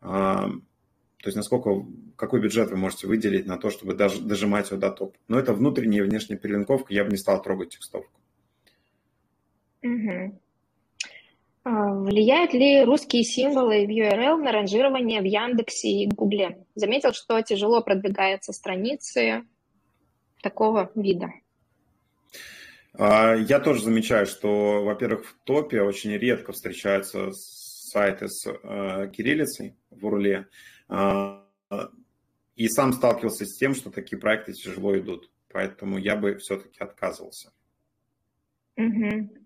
А, то есть насколько, какой бюджет вы можете выделить на то, чтобы даже дожимать его до топ. Но это внутренняя и внешняя перелинковка, я бы не стал трогать текстовку. Угу. Влияют ли русские символы в URL на ранжирование в Яндексе и Гугле? Заметил, что тяжело продвигаются страницы такого вида. А, я тоже замечаю, что, во-первых, в топе очень редко встречаются сайты с э, кириллицей в урле. А, и сам сталкивался с тем, что такие проекты тяжело идут. Поэтому я бы все-таки отказывался. Угу.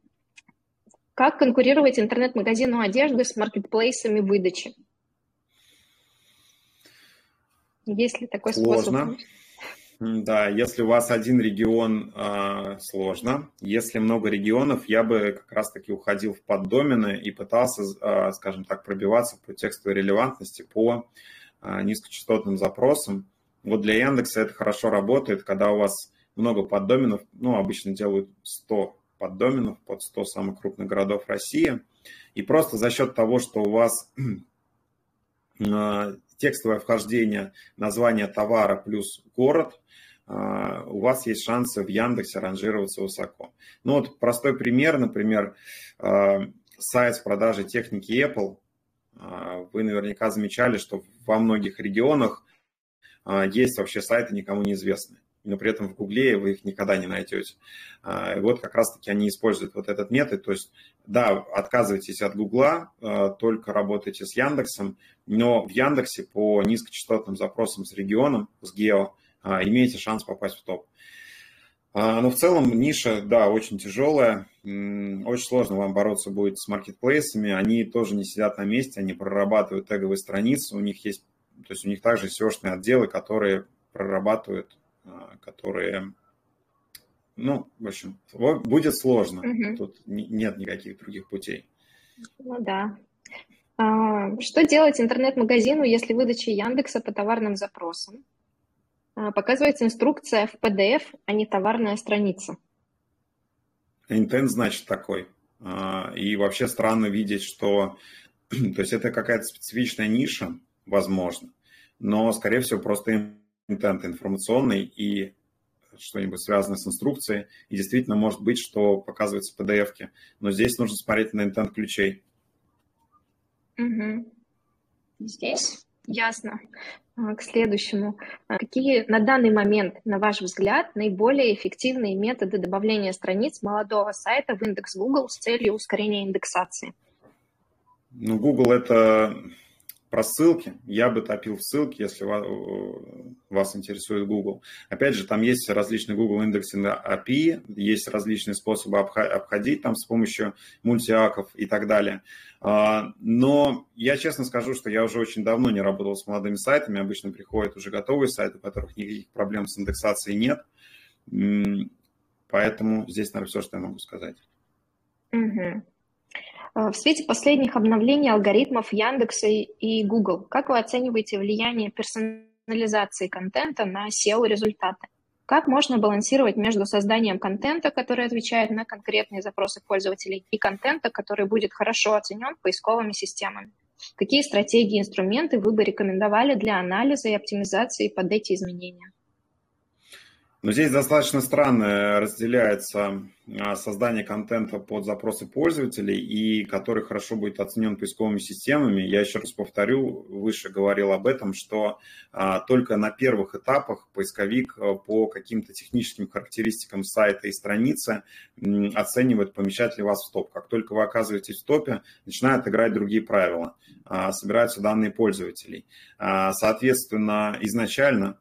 Как конкурировать интернет-магазину одежды с маркетплейсами выдачи? Есть ли такой Сложно. способ? Да, если у вас один регион, э, сложно. Если много регионов, я бы как раз-таки уходил в поддомены и пытался, э, скажем так, пробиваться по текстовой релевантности, по э, низкочастотным запросам. Вот для Яндекса это хорошо работает, когда у вас много поддоменов, ну, обычно делают 100 поддоменов под 100 самых крупных городов России. И просто за счет того, что у вас текстовое вхождение, название товара плюс город, а, у вас есть шансы в Яндексе ранжироваться высоко. Ну вот простой пример, например, а, сайт с продажей техники Apple. Вы наверняка замечали, что во многих регионах есть вообще сайты никому неизвестные но при этом в Гугле вы их никогда не найдете. И вот как раз-таки они используют вот этот метод, то есть, да, отказывайтесь от Гугла, только работайте с Яндексом, но в Яндексе по низкочастотным запросам с регионом, с гео, а, имеете шанс попасть в топ. А, но в целом ниша, да, очень тяжелая. Очень сложно вам бороться будет с маркетплейсами. Они тоже не сидят на месте, они прорабатывают теговые страницы. У них есть, то есть у них также SEO-шные отделы, которые прорабатывают, а, которые, ну, в общем, будет сложно. Угу. Тут нет никаких других путей. Ну да. Что делать интернет-магазину, если выдача Яндекса по товарным запросам? А, показывается инструкция в PDF, а не товарная страница. Intent значит такой. А, и вообще странно видеть, что... То есть это какая-то специфичная ниша, возможно, но, скорее всего, просто интент информационный и что-нибудь связанное с инструкцией. И действительно может быть, что показывается в PDF. -ке. Но здесь нужно смотреть на интент ключей. Угу. Здесь ясно. А, к следующему. А, какие на данный момент, на ваш взгляд, наиболее эффективные методы добавления страниц молодого сайта в индекс Google с целью ускорения индексации? Ну, Google это про ссылки. Я бы топил в ссылки, если вас интересует Google. Опять же, там есть различные Google индексы на API, есть различные способы обходить там с помощью мультиаков и так далее. А, но я честно скажу, что я уже очень давно не работал с молодыми сайтами. Обычно приходят уже готовые сайты, у которых никаких проблем с индексацией нет. Поэтому здесь, наверное, все, что я могу сказать. Угу. В свете последних обновлений алгоритмов Яндекса и Google, как вы оцениваете влияние персонализации контента на SEO-результаты? Как можно балансировать между созданием контента, который отвечает на конкретные запросы пользователей, и контента, который будет хорошо оценен поисковыми системами? Какие стратегии и инструменты вы бы рекомендовали для анализа и оптимизации под эти изменения? Но здесь достаточно странно разделяется а, создание контента под запросы пользователей и который хорошо будет оценен поисковыми системами. Я еще раз повторю, выше говорил об этом, что а, только на первых этапах поисковик а, по каким-то техническим характеристикам сайта и страницы оценивает, помещать ли вас в топ. Как только вы оказываетесь в топе, начинают играть другие правила, собираются данные пользователей. Соответственно, изначально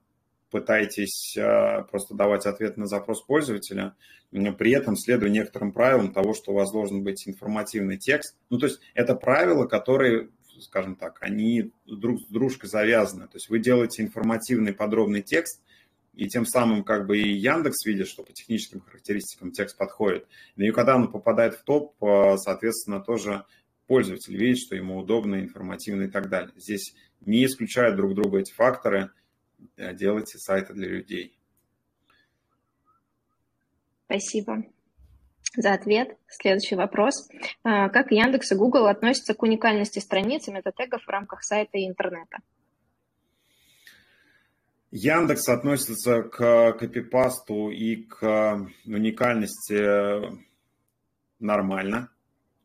пытаетесь э, просто давать ответ на запрос пользователя, при этом следуя некоторым правилам того, что у вас должен быть информативный текст. Ну, то есть это правила, которые, скажем так, они друг с дружкой завязаны. То есть вы делаете информативный подробный текст, и тем самым как бы и Яндекс видит, что по техническим характеристикам текст подходит. Ну и когда он попадает в топ, э, соответственно, тоже пользователь видит, что ему удобно, информативно и так далее. Здесь не исключают друг друга эти факторы. Делайте сайты для людей. Спасибо за ответ. Следующий вопрос. А, как Яндекс и Google относятся к уникальности страниц и метатегов в рамках сайта и интернета? Яндекс относится к копипасту и к уникальности нормально.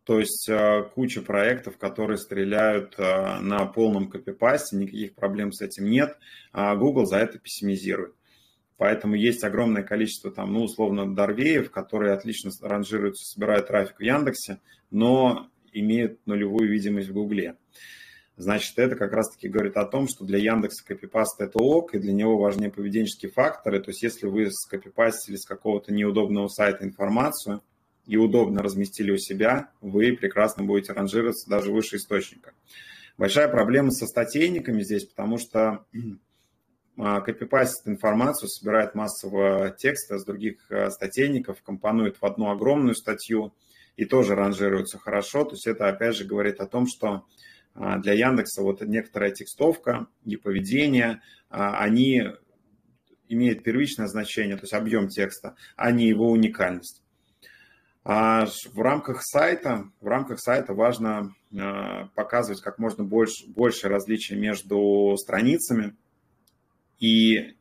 То есть э, куча проектов, которые стреляют э, на полном копипасте, никаких проблем с этим нет. А Google за это пессимизирует. Поэтому есть огромное количество там, ну, условно, дорвеев, которые отлично ранжируются, собирают трафик в Яндексе, но имеют нулевую видимость в Гугле. Значит, это как раз-таки говорит о том, что для Яндекса копипаст это ок, и для него важнее поведенческие факторы. То есть, если вы скопипастили с какого-то неудобного сайта информацию и удобно разместили у себя, вы прекрасно будете ранжироваться даже выше источника. Большая проблема со статейниками здесь, потому что а, копипастит информацию, собирает массового текста с других а, статейников, компонует в одну огромную статью и тоже ранжируется хорошо. То есть это опять же говорит о том, что а, для Яндекса вот некоторая текстовка и поведение, они имеют первичное значение, то есть объем текста, а не его уникальность. А в рамках сайта, в рамках сайта важно показывать как можно больше, больше различий между страницами, и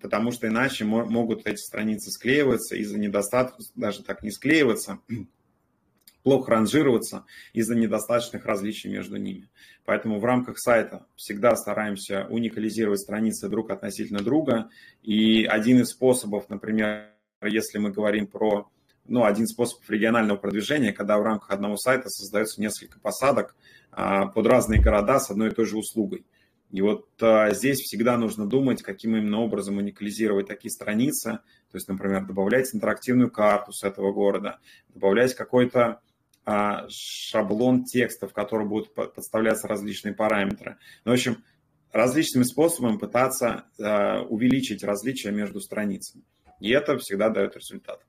потому что иначе могут эти страницы склеиваться из-за недостатка, даже так не склеиваться, плохо ранжироваться из-за недостаточных различий между ними. Поэтому в рамках сайта всегда стараемся уникализировать страницы друг относительно друга. И один из способов, например, если мы говорим про ну, один способ регионального продвижения, когда в рамках одного сайта создается несколько посадок а, под разные города с одной и той же услугой. И вот а, здесь всегда нужно думать, каким именно образом уникализировать такие страницы. То есть, например, добавлять интерактивную карту с этого города, добавлять какой-то а, шаблон текста, в который будут подставляться различные параметры. Ну, в общем, различными способами пытаться увеличить различия между страницами. И это всегда дает результат.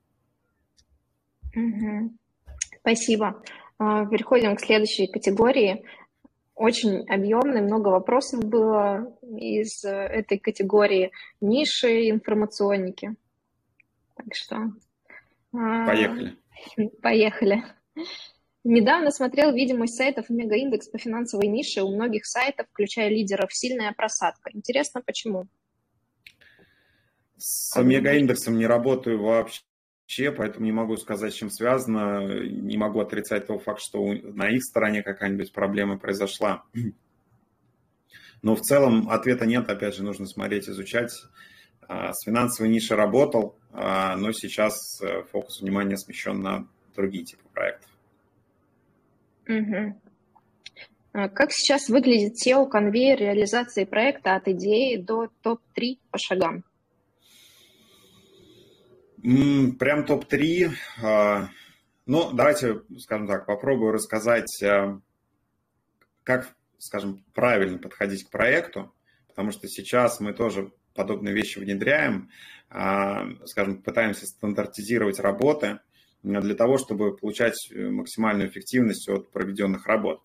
Угу. Спасибо. А, переходим к следующей категории очень объемный, много вопросов было из э, этой категории ниши информационники. Так что... А, поехали. Поехали. Недавно смотрел видимость сайтов Мегаиндекс по финансовой нише. У многих сайтов, включая лидеров, сильная просадка. Интересно, почему? С Мегаиндексом не работаю вообще вообще, поэтому не могу сказать, с чем связано. Не могу отрицать того факта, что на их стороне какая-нибудь проблема произошла. Но в целом ответа нет, опять же, нужно смотреть, изучать. А, с финансовой нишей работал, а, но сейчас э, фокус внимания смещен на другие типы проектов. Угу. Как сейчас выглядит SEO-конвейер реализации проекта от идеи до топ-3 по шагам? Прям топ-3. А, ну, давайте, скажем так, попробую рассказать, а, как, скажем, правильно подходить к проекту, потому что сейчас мы тоже подобные вещи внедряем, а, скажем, пытаемся стандартизировать работы для того, чтобы получать максимальную эффективность от проведенных работ.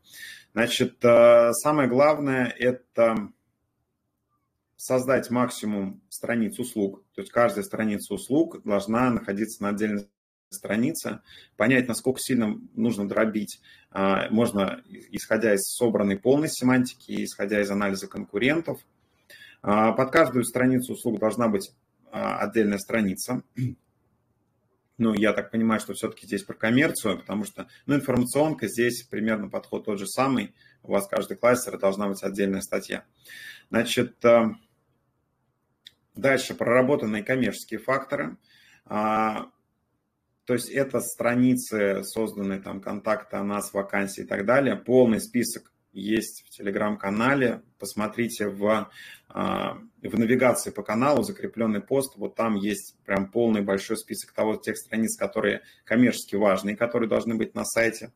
Значит, самое главное – это создать максимум страниц услуг. То есть каждая страница услуг должна находиться на отдельной странице, понять, насколько сильно нужно дробить. А, можно, исходя из собранной полной семантики, исходя из анализа конкурентов. А, под каждую страницу услуг должна быть а, отдельная страница. Ну, я так понимаю, что все-таки здесь про коммерцию, потому что, ну, информационка здесь примерно подход тот же самый. У вас каждый кластер должна быть отдельная статья. Значит, Дальше проработанные коммерческие факторы. А, то есть это страницы, созданные там контакты о нас, вакансии и так далее. Полный список есть в телеграм-канале. Посмотрите в, а, в навигации по каналу, закрепленный пост. Вот там есть прям полный большой список того, тех страниц, которые коммерчески важны и которые должны быть на сайте.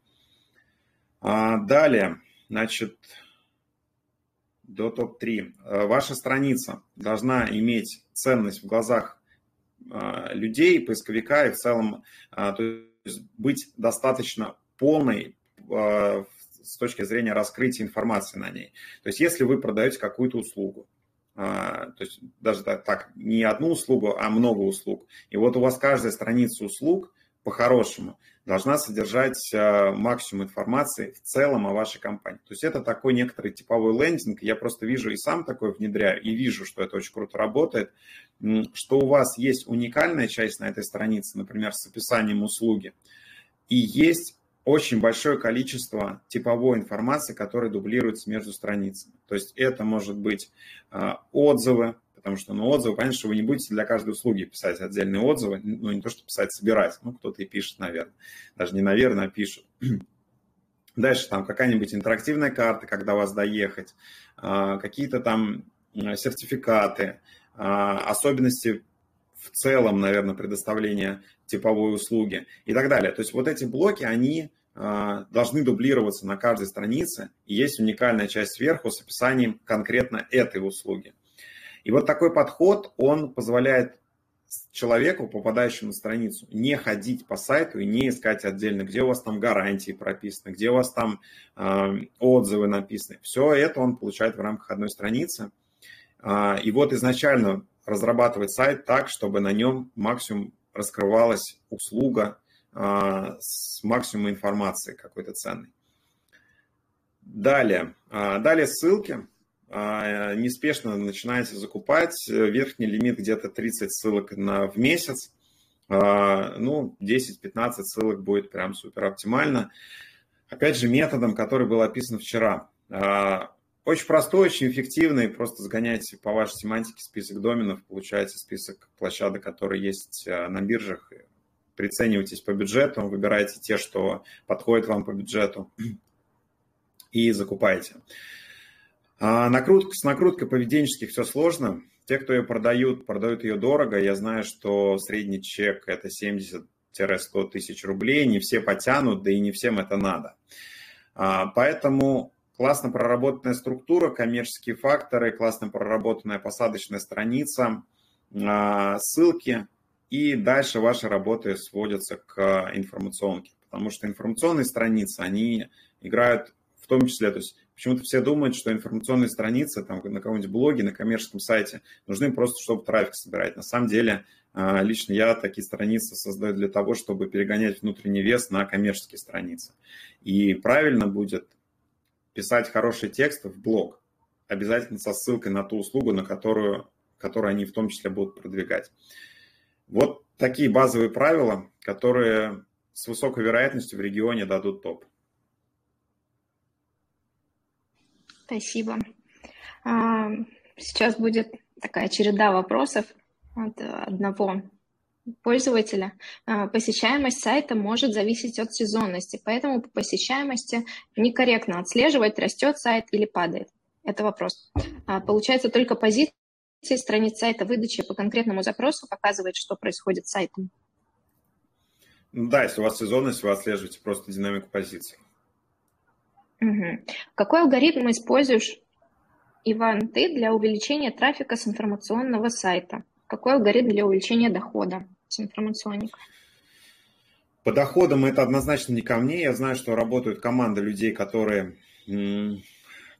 А, далее, значит, до топ-3. Э, ваша страница должна иметь ценность в глазах э, людей, поисковика и в целом э, то есть быть достаточно полной с точки зрения раскрытия информации на ней. То есть если вы продаете какую-то услугу, то есть даже так, не одну услугу, а много услуг, и вот у вас каждая страница услуг по-хорошему должна содержать а, максимум информации в целом о вашей компании. То есть это такой некоторый типовой лендинг. Я просто вижу и сам такой внедряю, и вижу, что это очень круто работает, что у вас есть уникальная часть на этой странице, например, с описанием услуги, и есть очень большое количество типовой информации, которая дублируется между страницами. То есть это может быть а, отзывы, потому что ну, отзывы, понятно, что вы не будете для каждой услуги писать отдельные отзывы, ну не то, что писать, собирать, ну кто-то и пишет, наверное, даже не наверное, а пишет. Дальше там какая-нибудь интерактивная карта, когда вас доехать, а, какие-то там сертификаты, а, особенности в целом, наверное, предоставления типовой услуги и так далее. То есть вот эти блоки, они а, должны дублироваться на каждой странице, и есть уникальная часть сверху с описанием конкретно этой услуги. И вот такой подход, он позволяет человеку, попадающему на страницу, не ходить по сайту и не искать отдельно, где у вас там гарантии прописаны, где у вас там э, отзывы написаны. Все это он получает в рамках одной страницы. Э, и вот изначально разрабатывать сайт так, чтобы на нем максимум раскрывалась услуга э, с максимумом информации какой-то ценной. Далее, далее ссылки. А, неспешно начинаете закупать. Верхний лимит где-то 30 ссылок на, в месяц. А, ну, 10-15 ссылок будет прям супер оптимально. Опять же, методом, который был описан вчера. А, очень простой, очень эффективный. Просто сгоняйте по вашей семантике список доменов, получаете список площадок, которые есть на биржах. Приценивайтесь по бюджету, выбирайте те, что подходят вам по бюджету и закупайте. А накрутка, с накруткой поведенческих все сложно. Те, кто ее продают, продают ее дорого. Я знаю, что средний чек – это 70-100 тысяч рублей. Не все потянут, да и не всем это надо. А, поэтому классно проработанная структура, коммерческие факторы, классно проработанная посадочная страница, а, ссылки. И дальше ваши работы сводятся к информационке. Потому что информационные страницы, они играют в том числе, то есть Почему-то все думают, что информационные страницы там, на каком-нибудь блоге, на коммерческом сайте нужны просто, чтобы трафик собирать. На самом деле, а, лично я такие страницы создаю для того, чтобы перегонять внутренний вес на коммерческие страницы. И правильно будет писать хорошие тексты в блог, обязательно со ссылкой на ту услугу, на которую, которую они в том числе будут продвигать. Вот такие базовые правила, которые с высокой вероятностью в регионе дадут топ. Спасибо. А, сейчас будет такая череда вопросов от одного пользователя. А, посещаемость сайта может зависеть от сезонности, поэтому по посещаемости некорректно отслеживать, растет сайт или падает. Это вопрос. А, получается, только позиции страниц сайта выдачи по конкретному запросу показывает, что происходит с сайтом. Ну да, если у вас сезонность, вы отслеживаете просто динамику позиций. Угу. Какой алгоритм используешь, Иван, ты для увеличения трафика с информационного сайта? Какой алгоритм для увеличения дохода с информационника? По доходам это однозначно не ко мне. Я знаю, что работают команды людей, которые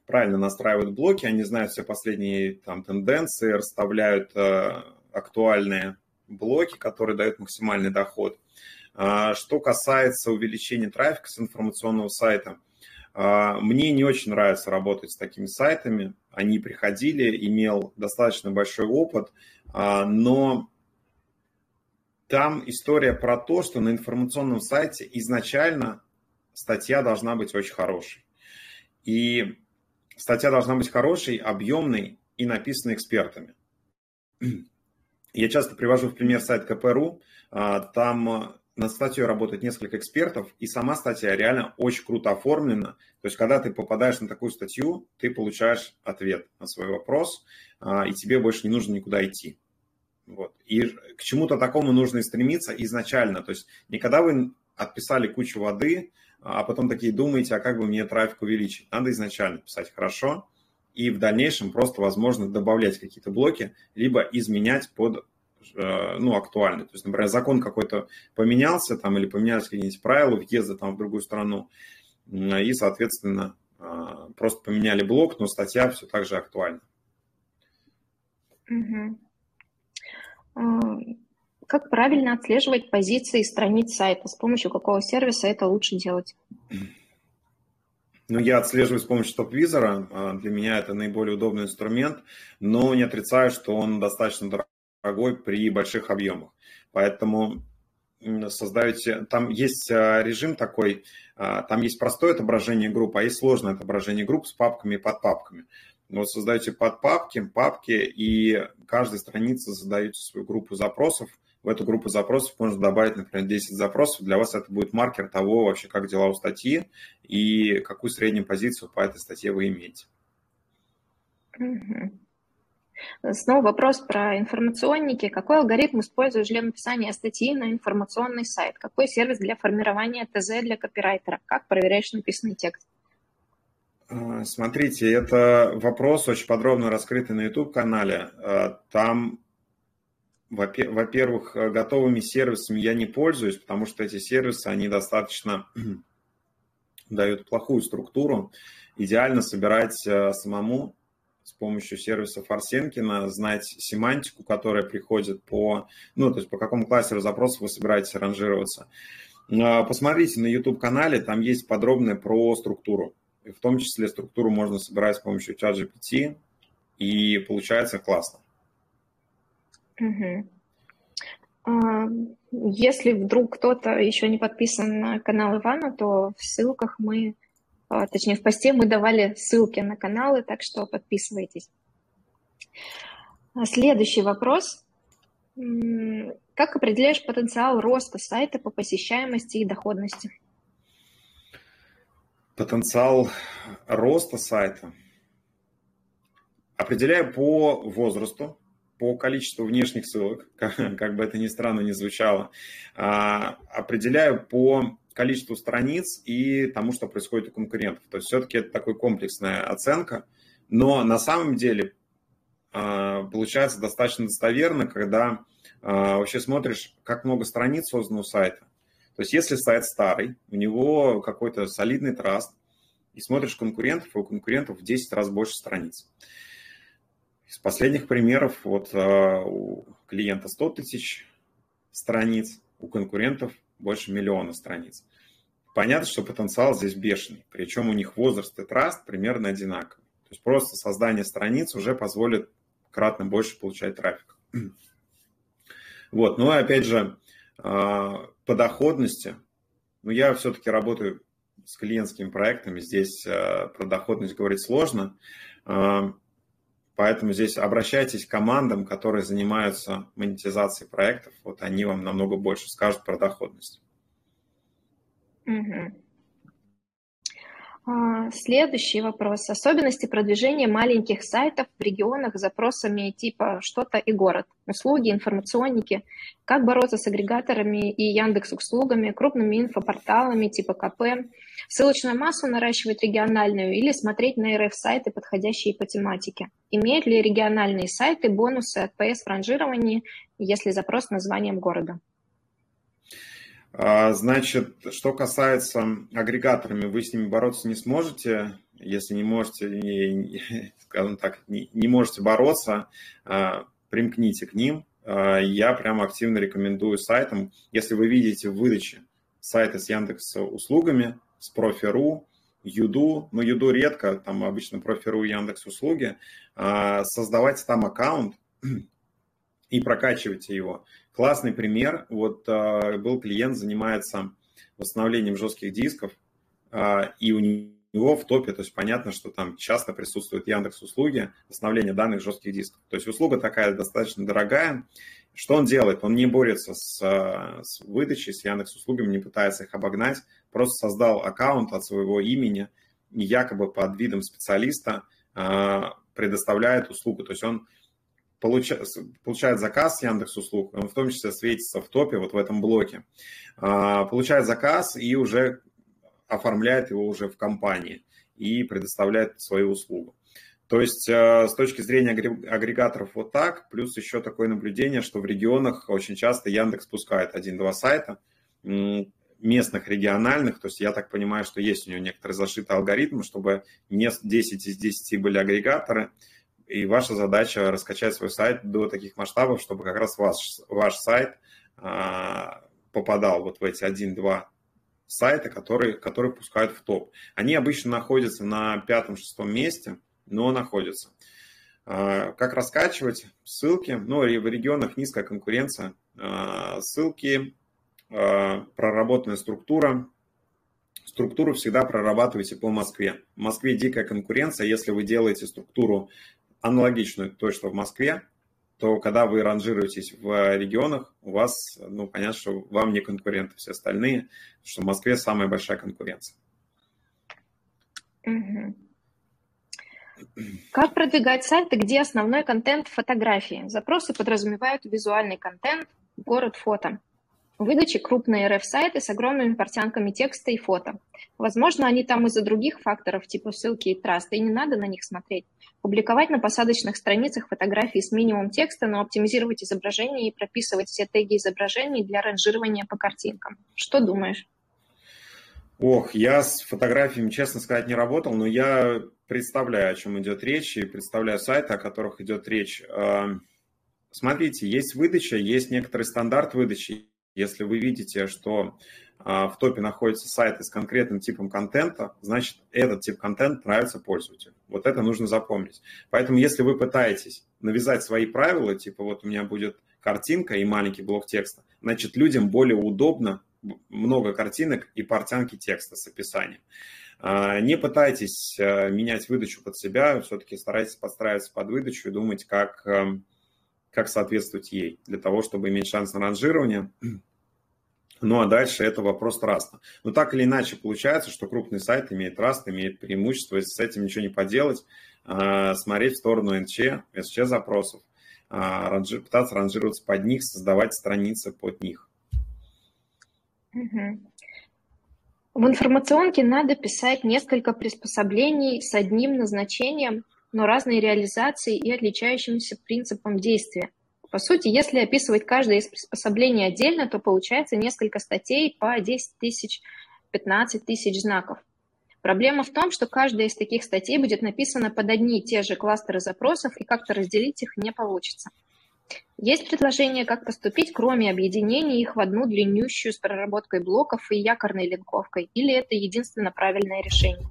правильно настраивают блоки, они знают все последние там, тенденции, расставляют э, актуальные блоки, которые дают максимальный доход. А, что касается увеличения трафика с информационного сайта, мне не очень нравится работать с такими сайтами. Они приходили, имел достаточно большой опыт, а, но там история про то, что на информационном сайте изначально статья должна быть очень хорошей. И статья должна быть хорошей, объемной и написанной экспертами. Я часто привожу в пример сайт КПРУ. А, там над статьей работает несколько экспертов, и сама статья реально очень круто оформлена. То есть, когда ты попадаешь на такую статью, ты получаешь ответ на свой вопрос, а, и тебе больше не нужно никуда идти. Вот. И к чему-то такому нужно и стремиться изначально. То есть, не когда вы отписали кучу воды, а потом такие думаете, а как бы мне трафик увеличить. Надо изначально писать хорошо, и в дальнейшем просто, возможно, добавлять какие-то блоки, либо изменять под ну, актуальны. То есть, например, закон какой-то поменялся там или поменялись какие-нибудь правила въезда там в другую страну, и, соответственно, а, просто поменяли блок, но статья все так же актуальна. Угу. Как правильно отслеживать позиции страниц сайта? С помощью какого сервиса это лучше делать? Ну, я отслеживаю с помощью топ-визора. А, для меня это наиболее удобный инструмент, но не отрицаю, что он достаточно дорогой при больших объемах. Поэтому создаете, там есть а, режим такой, а, там есть простое отображение групп, а есть сложное отображение групп с папками и подпапками. Вот создаете подпапки, папки, и каждой странице задаете свою группу запросов. В эту группу запросов можно добавить, например, 10 запросов. Для вас это будет маркер того, вообще, как дела у статьи и какую среднюю позицию по этой статье вы имеете. Снова вопрос про информационники. Какой алгоритм используешь для написания статьи на информационный сайт? Какой сервис для формирования ТЗ для копирайтера? Как проверяешь написанный текст? А, смотрите, это вопрос очень подробно раскрытый на YouTube-канале. А, там, во-первых, готовыми сервисами я не пользуюсь, потому что эти сервисы, они достаточно дают плохую структуру. Идеально собирать самому с помощью сервиса Форсенкина, знать семантику, которая приходит по, ну, то есть по какому кластеру запросов вы собираетесь ранжироваться. Посмотрите на YouTube-канале, там есть подробное про структуру. И в том числе структуру можно собирать с помощью ChatGPT, и получается классно. Угу. Если вдруг кто-то еще не подписан на канал Ивана, то в ссылках мы а, точнее в посте мы давали ссылки на каналы, так что подписывайтесь. А, следующий вопрос. Как определяешь потенциал роста сайта по посещаемости и доходности? Потенциал роста сайта определяю по возрасту, по количеству внешних ссылок, как, как бы это ни странно ни звучало, а, определяю по количеству страниц и тому, что происходит у конкурентов. То есть все-таки это такая комплексная оценка, но на самом деле а, получается достаточно достоверно, когда а, вообще смотришь, как много страниц создано у сайта. То есть если сайт старый, у него какой-то солидный траст, и смотришь конкурентов, и у конкурентов в 10 раз больше страниц. Из последних примеров, вот а, у клиента 100 тысяч страниц, у конкурентов больше миллиона страниц. Понятно, что потенциал здесь бешеный, причем у них возраст и траст примерно одинаковый. То есть просто создание страниц уже позволит кратно больше получать трафик. Вот, ну и опять же, а, по доходности, ну я все-таки работаю с клиентскими проектами, здесь а, про доходность говорить сложно, а, поэтому здесь обращайтесь к командам, которые занимаются монетизацией проектов, вот они вам намного больше скажут про доходность. Угу. Следующий вопрос. Особенности продвижения маленьких сайтов в регионах с запросами типа «что-то и город», услуги, информационники. Как бороться с агрегаторами и Яндекс услугами, крупными инфопорталами типа КП, ссылочную массу наращивать региональную или смотреть на РФ-сайты, подходящие по тематике. Имеют ли региональные сайты бонусы от ПС-ранжирования, если запрос названием города? А, значит, что касается агрегаторами, вы с ними бороться не сможете. Если не можете, скажем так, не, не можете бороться, а, примкните к ним. А, я прямо активно рекомендую сайтам, если вы видите в выдаче сайты с Яндекс услугами, с Профи.ру, Юду, но Юду редко, там обычно Профи.ру и Яндекс услуги, создавайте там аккаунт и прокачивайте его. Классный пример. Вот э, был клиент, занимается восстановлением жестких дисков, э, и у него в топе, то есть понятно, что там часто присутствуют Яндекс услуги восстановления данных жестких дисков. То есть услуга такая достаточно дорогая. Что он делает? Он не борется с, с выдачей, с Яндекс услугами, не пытается их обогнать, просто создал аккаунт от своего имени и якобы под видом специалиста предоставляет услугу. То есть он получает, получает заказ Яндекс услуг, он в том числе светится в топе вот в этом блоке, а, получает заказ и уже оформляет его уже в компании и предоставляет свою услугу. То есть э, с точки зрения агрегаторов вот так, плюс еще такое наблюдение, что в регионах очень часто Яндекс пускает один-два сайта. местных, региональных, то есть я так понимаю, что есть у него некоторые зашитые алгоритмы, чтобы не 10 из 10 были агрегаторы, и ваша задача раскачать свой сайт до таких масштабов, чтобы как раз ваш, ваш сайт а, попадал вот в эти 1-2 сайта, которые, которые пускают в топ. Они обычно находятся на пятом-шестом месте, но находятся. А, как раскачивать? Ссылки. Ну, в регионах низкая конкуренция. А, ссылки, проработанная структура. Структуру всегда прорабатывайте по Москве. В Москве дикая конкуренция. Если вы делаете структуру аналогичную той, что в Москве, то когда вы ранжируетесь в регионах, у вас, ну, понятно, что вам не конкуренты все остальные, что в Москве самая большая конкуренция. Как продвигать сайты, где основной контент – фотографии? Запросы подразумевают визуальный контент, город, фото. В выдаче крупные RF-сайты с огромными портянками текста и фото. Возможно, они там из-за других факторов, типа ссылки и траста, и не надо на них смотреть. Публиковать на посадочных страницах фотографии с минимум текста, но оптимизировать изображение и прописывать все теги изображений для ранжирования по картинкам. Что думаешь? Ох, я с фотографиями, честно сказать, не работал, но я представляю, о чем идет речь, и представляю сайты, о которых идет речь. Смотрите, есть выдача, есть некоторый стандарт выдачи. Если вы видите, что а, в топе находится сайты с конкретным типом контента, значит, этот тип контента нравится пользователю. Вот это нужно запомнить. Поэтому, если вы пытаетесь навязать свои правила, типа вот у меня будет картинка и маленький блок текста, значит, людям более удобно много картинок и портянки текста с описанием. А, не пытайтесь э, менять выдачу под себя, все-таки старайтесь подстраиваться под выдачу и думать, как, эм, как соответствовать ей, для того, чтобы иметь шанс на ранжирование. Ну а дальше это вопрос траста. Но так или иначе получается, что крупный сайт имеет траст, имеет преимущество, если с этим ничего не поделать, а, смотреть в сторону НЧ, СЧ запросов, а, пытаться ранжироваться под них, создавать страницы под них. В информационке надо писать несколько приспособлений с одним назначением, но разной реализацией и отличающимся принципом действия. По сути, если описывать каждое из приспособлений отдельно, то получается несколько статей по 10 тысяч, 15 тысяч знаков. Проблема в том, что каждая из таких статей будет написана под одни и те же кластеры запросов, и как-то разделить их не получится. Есть предложение, как поступить, кроме объединения их в одну длиннющую с проработкой блоков и якорной линковкой, или это единственно правильное решение?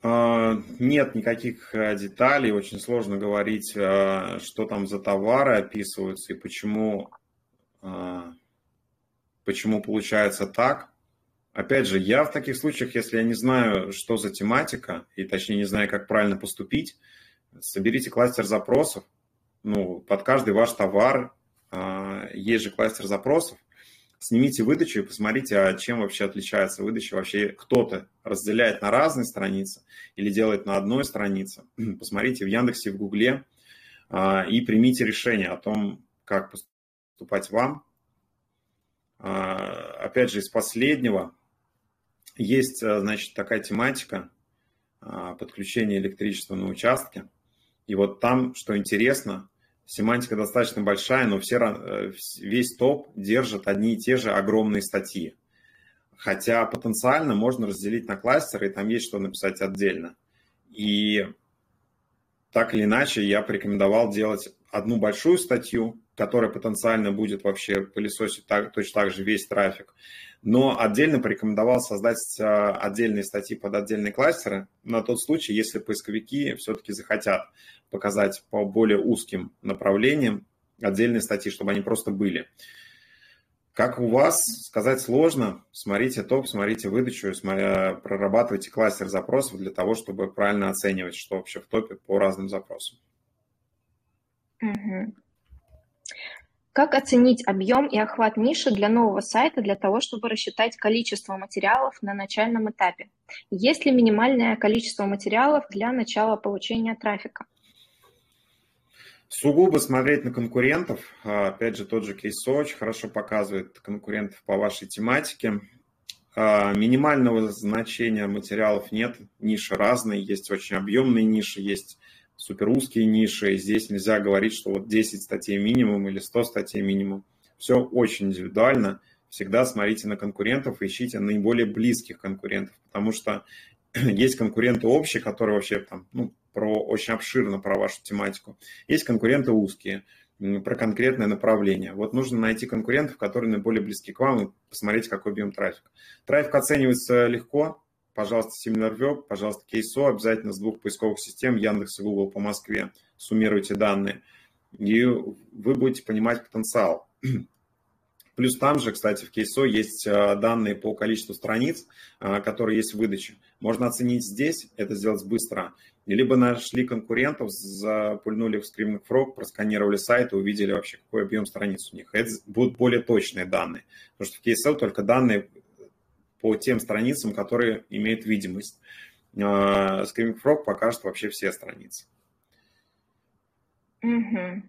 А, нет никаких э, деталей, очень сложно говорить, э, что там за товары описываются и почему, э, почему получается так. Опять же, я в таких случаях, если я не знаю, что за тематика, и точнее не знаю, как правильно поступить, соберите кластер запросов, ну, под каждый ваш товар а, есть же кластер запросов, снимите выдачу и посмотрите, а чем вообще отличается выдача. Вообще кто-то разделяет на разные страницы или делает на одной странице. Посмотрите в Яндексе, в Гугле а, и примите решение о том, как поступать вам. А, опять же, из последнего есть, значит, такая тематика подключения электричества на участке – и вот там, что интересно, семантика достаточно большая, но все, э, весь топ держит одни и те же огромные статьи. Хотя потенциально можно разделить на кластеры, и там есть что написать отдельно. И так или иначе я порекомендовал делать одну большую статью, которая потенциально будет вообще пылесосить так, точно так же весь трафик, но отдельно порекомендовал создать а, отдельные статьи под отдельные кластеры на тот случай, если поисковики все-таки захотят показать по более узким направлениям отдельные статьи, чтобы они просто были. Как у вас, сказать сложно. Смотрите топ, смотрите выдачу, прорабатывайте кластер запросов для того, чтобы правильно оценивать, что вообще в топе по разным запросам. Угу. Как оценить объем и охват ниши для нового сайта для того, чтобы рассчитать количество материалов на начальном этапе? Есть ли минимальное количество материалов для начала получения трафика? Сугубо смотреть на конкурентов. А, опять же, тот же кейс очень хорошо показывает конкурентов по вашей тематике. А, минимального значения материалов нет, ниши разные, есть очень объемные ниши, есть супер узкие ниши, и здесь нельзя говорить, что вот 10 статей минимум или 100 статей минимум. Все очень индивидуально. всегда смотрите на конкурентов, ищите наиболее близких конкурентов, потому что есть конкуренты общие, которые вообще там, ну, про очень обширно про вашу тематику. Есть конкуренты узкие, про конкретное направление. Вот нужно найти конкурентов, которые наиболее близки к вам, и посмотреть, какой объем трафика. Трафик оценивается легко. Пожалуйста, SimilarWeb, пожалуйста, Кейсо, обязательно с двух поисковых систем, Яндекс и Google по Москве. Суммируйте данные, и вы будете понимать потенциал. Плюс там же, кстати, в Кейсо есть а, данные по количеству страниц, а, которые есть в выдаче. Можно оценить здесь, это сделать быстро. Либо нашли конкурентов, запульнули в Screaming Frog, просканировали сайт и увидели вообще, какой объем страниц у них. Это будут более точные данные. Потому что в Кейсо только данные по тем страницам, которые имеют видимость. А, Screaming Frog покажет вообще все страницы. Угу.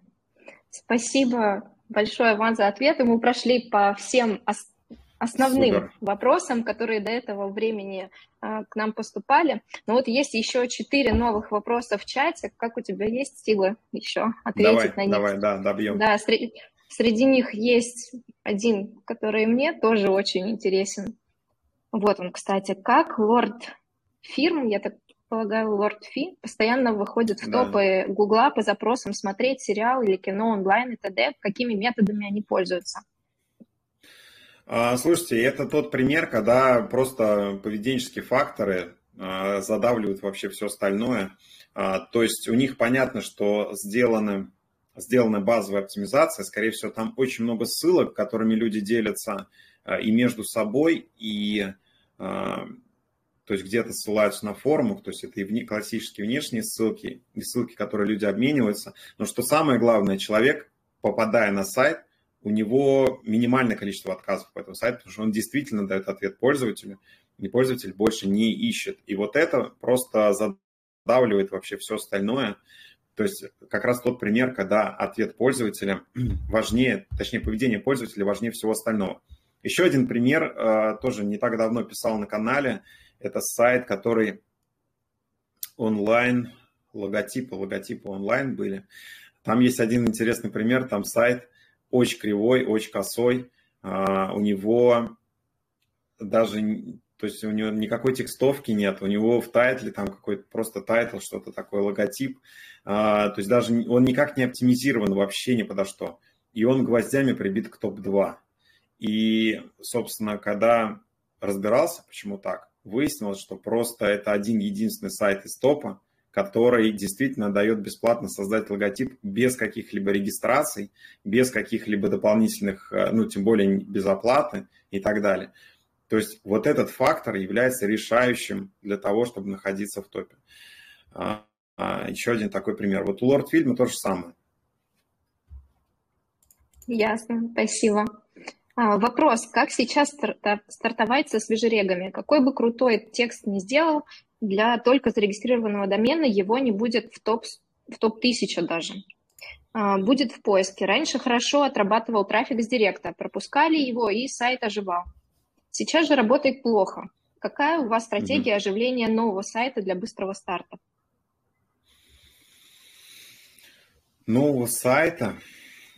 Спасибо большое вам за ответы. Мы прошли по всем основным Супер. вопросам, которые до этого времени а, к нам поступали. Но вот есть еще четыре новых вопроса в чате. Как у тебя есть силы еще ответить давай, на них? Давай, да, добьем. Да, среди, среди них есть один, который мне тоже очень интересен. Вот он, кстати, как лорд фирм, я так полагаю, Лорд Фи, постоянно выходит в да. топы Гугла по запросам смотреть сериал или кино онлайн и т.д. Какими методами они пользуются? А, слушайте, это тот пример, когда просто поведенческие факторы а, задавливают вообще все остальное. А, то есть у них понятно, что сделаны, сделана базовая оптимизация, скорее всего, там очень много ссылок, которыми люди делятся и между собой, и то есть где-то ссылаются на форумах, то есть это и вне, классические внешние ссылки, и ссылки, которые люди обмениваются. Но что самое главное, человек, попадая на сайт, у него минимальное количество отказов по этому сайту, потому что он действительно дает ответ пользователю, и пользователь больше не ищет. И вот это просто задавливает вообще все остальное. То есть как раз тот пример, когда ответ пользователя важнее, точнее поведение пользователя важнее всего остального. Еще один пример, э, тоже не так давно писал на канале, это сайт, который онлайн, логотипы, логотипы онлайн были. Там есть один интересный пример, там сайт очень кривой, очень косой. А, у него даже, то есть у него никакой текстовки нет, у него в title е там какой-то просто title, что-то такое, логотип. А, то есть даже он никак не оптимизирован вообще ни подо что. И он гвоздями прибит к топ-2. И, собственно, когда разбирался, почему так, выяснилось, что просто это один единственный сайт из топа, который действительно дает бесплатно создать логотип без каких-либо регистраций, без каких-либо дополнительных, э, ну, тем более без оплаты и так далее. То есть вот этот фактор является решающим для того, чтобы находиться в топе. А, а, еще один такой пример. Вот у Lord фильма то же самое. Ясно, спасибо. А, вопрос, как сейчас стартовать со свежерегами? Какой бы крутой текст ни сделал, для только зарегистрированного домена его не будет в топ, в топ-1000 даже. А, будет в поиске. Раньше хорошо отрабатывал трафик с директа, пропускали его и сайт оживал. Сейчас же работает плохо. Какая у вас стратегия оживления нового сайта для быстрого старта? Нового сайта?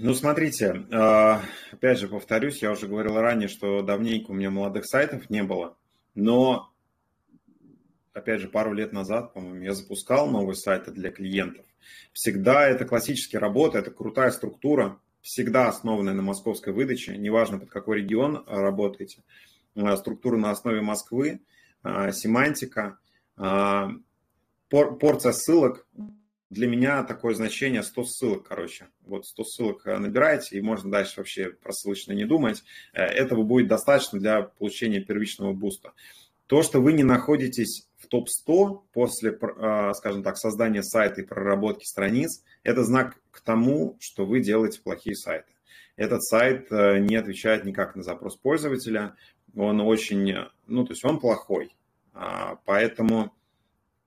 Ну, смотрите, а, опять же повторюсь, я уже говорил ранее, что давненько у меня молодых сайтов не было, но, опять же, пару лет назад, по-моему, я запускал новые сайты для клиентов. Всегда это классически работа, это крутая структура, всегда основанная на московской выдаче, неважно, под какой регион работаете, а, структура на основе Москвы, а, семантика, порция ссылок, для меня такое значение 100 ссылок, короче. Вот 100 ссылок э, набираете, и можно дальше вообще про ссылочно не думать. Э, этого будет достаточно для получения первичного буста. То, что вы не находитесь в топ-100 после, э, скажем так, создания сайта и проработки страниц, это знак к тому, что вы делаете плохие сайты. Этот сайт не отвечает никак на запрос пользователя, он очень, ну, то есть он плохой. А, поэтому,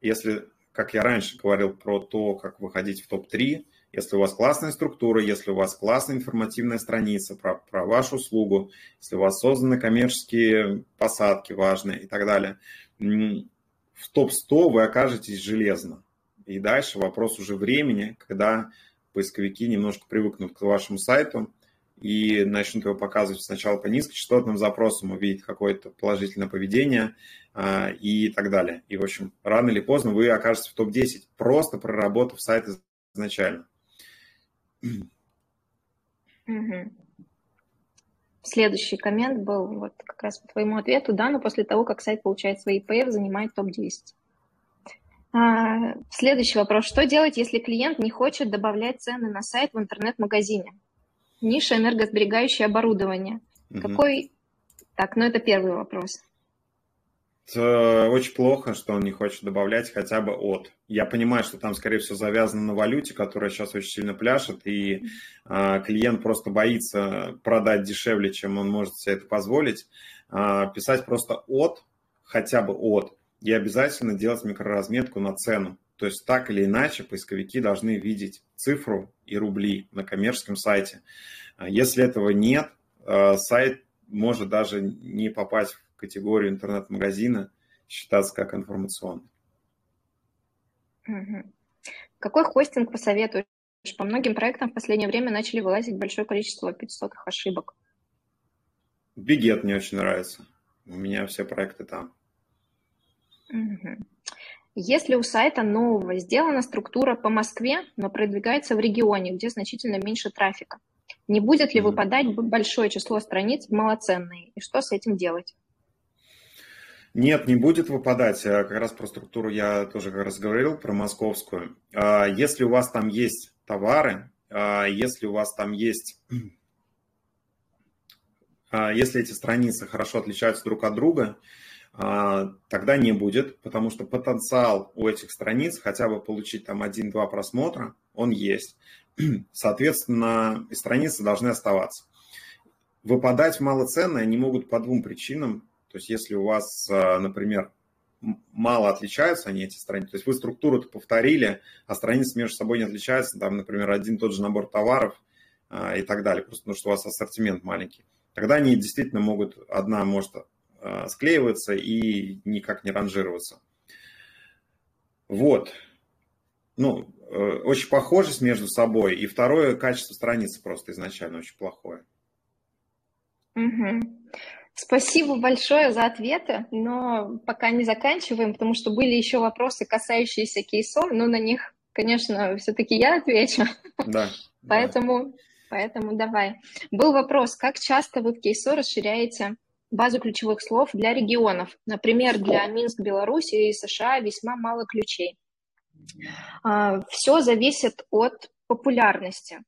если как я раньше говорил про то, как выходить в топ-3, если у вас классная структура, если у вас классная информативная страница про, про вашу услугу, если у вас созданы коммерческие посадки важные и так далее, в топ-100 вы окажетесь железно. И дальше вопрос уже времени, когда поисковики немножко привыкнут к вашему сайту, и начнут его показывать сначала по низкочастотным запросам, увидит какое-то положительное поведение и так далее. И, в общем, рано или поздно вы окажетесь в топ-10, просто проработав сайт изначально. Угу. Следующий коммент был вот как раз по твоему ответу, да, но после того, как сайт получает свои ИПФ, занимает топ-10. А, следующий вопрос. Что делать, если клиент не хочет добавлять цены на сайт в интернет-магазине? Ниша энергосберегающее оборудование. Угу. Какой... Так, ну это первый вопрос. Это очень плохо, что он не хочет добавлять хотя бы от. Я понимаю, что там, скорее всего, завязано на валюте, которая сейчас очень сильно пляшет, и э, клиент просто боится продать дешевле, чем он может себе это позволить. Э, писать просто от, хотя бы от, и обязательно делать микроразметку на цену. То есть так или иначе поисковики должны видеть цифру и рубли на коммерческом сайте. Если этого нет, э, сайт может даже не попасть категорию интернет-магазина, считаться как информационный. Угу. Какой хостинг посоветуешь? По многим проектам в последнее время начали вылазить большое количество 500 ошибок. Бигет мне очень нравится. У меня все проекты там. Угу. Если у сайта нового сделана структура по Москве, но продвигается в регионе, где значительно меньше трафика, не будет ли выпадать большое число страниц малоценные? И что с этим делать? Нет, не будет выпадать. Э, как раз про структуру я тоже как раз говорил, про московскую. А, если у вас там есть товары, а, если у вас там есть... А, если эти страницы хорошо отличаются друг от друга, тогда не будет, потому что потенциал у этих страниц хотя бы получить там один-два просмотра, он есть. Соответственно, и страницы должны оставаться. Выпадать малоценные они могут по двум причинам. То есть если у вас, а, например, мало отличаются они, эти страницы, то есть вы структуру-то повторили, а страницы между собой не отличаются, там, например, один тот же набор товаров а, и так далее, просто потому что у вас ассортимент маленький, тогда они действительно могут, одна может Э, склеиваться и никак не ранжироваться. Вот. Ну, э, очень похожесть между собой. И второе, качество страницы просто изначально очень плохое. Угу. Спасибо большое за ответы, но пока не заканчиваем, потому что были еще вопросы, касающиеся кейсов, но на них, конечно, все-таки я отвечу. Да. поэтому, поэтому давай. Был вопрос, как часто вы в кейсо расширяете базу ключевых слов для регионов. Например, для Минск, Беларуси и США весьма мало ключей. А, Все зависит от популярности.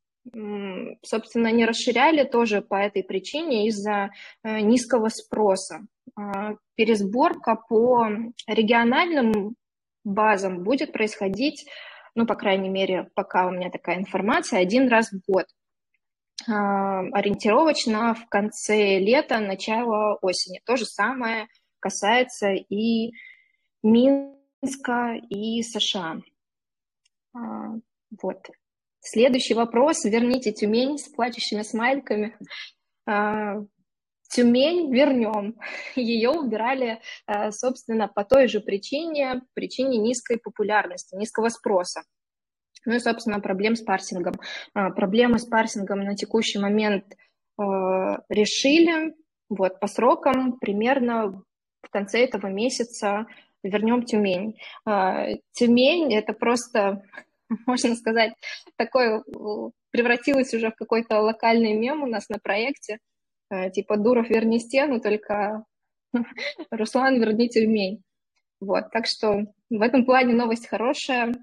Собственно, не расширяли тоже по этой причине из-за э, низкого спроса. А, пересборка по региональным базам будет происходить, ну, по крайней мере, пока у меня такая информация, один раз в год. А, ориентировочно в конце лета, начало осени. То же самое касается и Минска, и США. А, вот. Следующий вопрос. Верните Тюмень с плачущими смайликами. А, Тюмень вернем. Ее убирали, собственно, по той же причине, причине низкой популярности, низкого спроса. Ну и, собственно, проблем с парсингом. А, проблемы с парсингом на текущий момент а, решили. Вот, по срокам примерно в конце этого месяца вернем Тюмень. А, Тюмень – это просто, можно сказать, такое превратилось уже в какой-то локальный мем у нас на проекте. Типа «Дуров, верни стену», только «Руслан, верни Тюмень». Вот, так что в этом плане новость хорошая.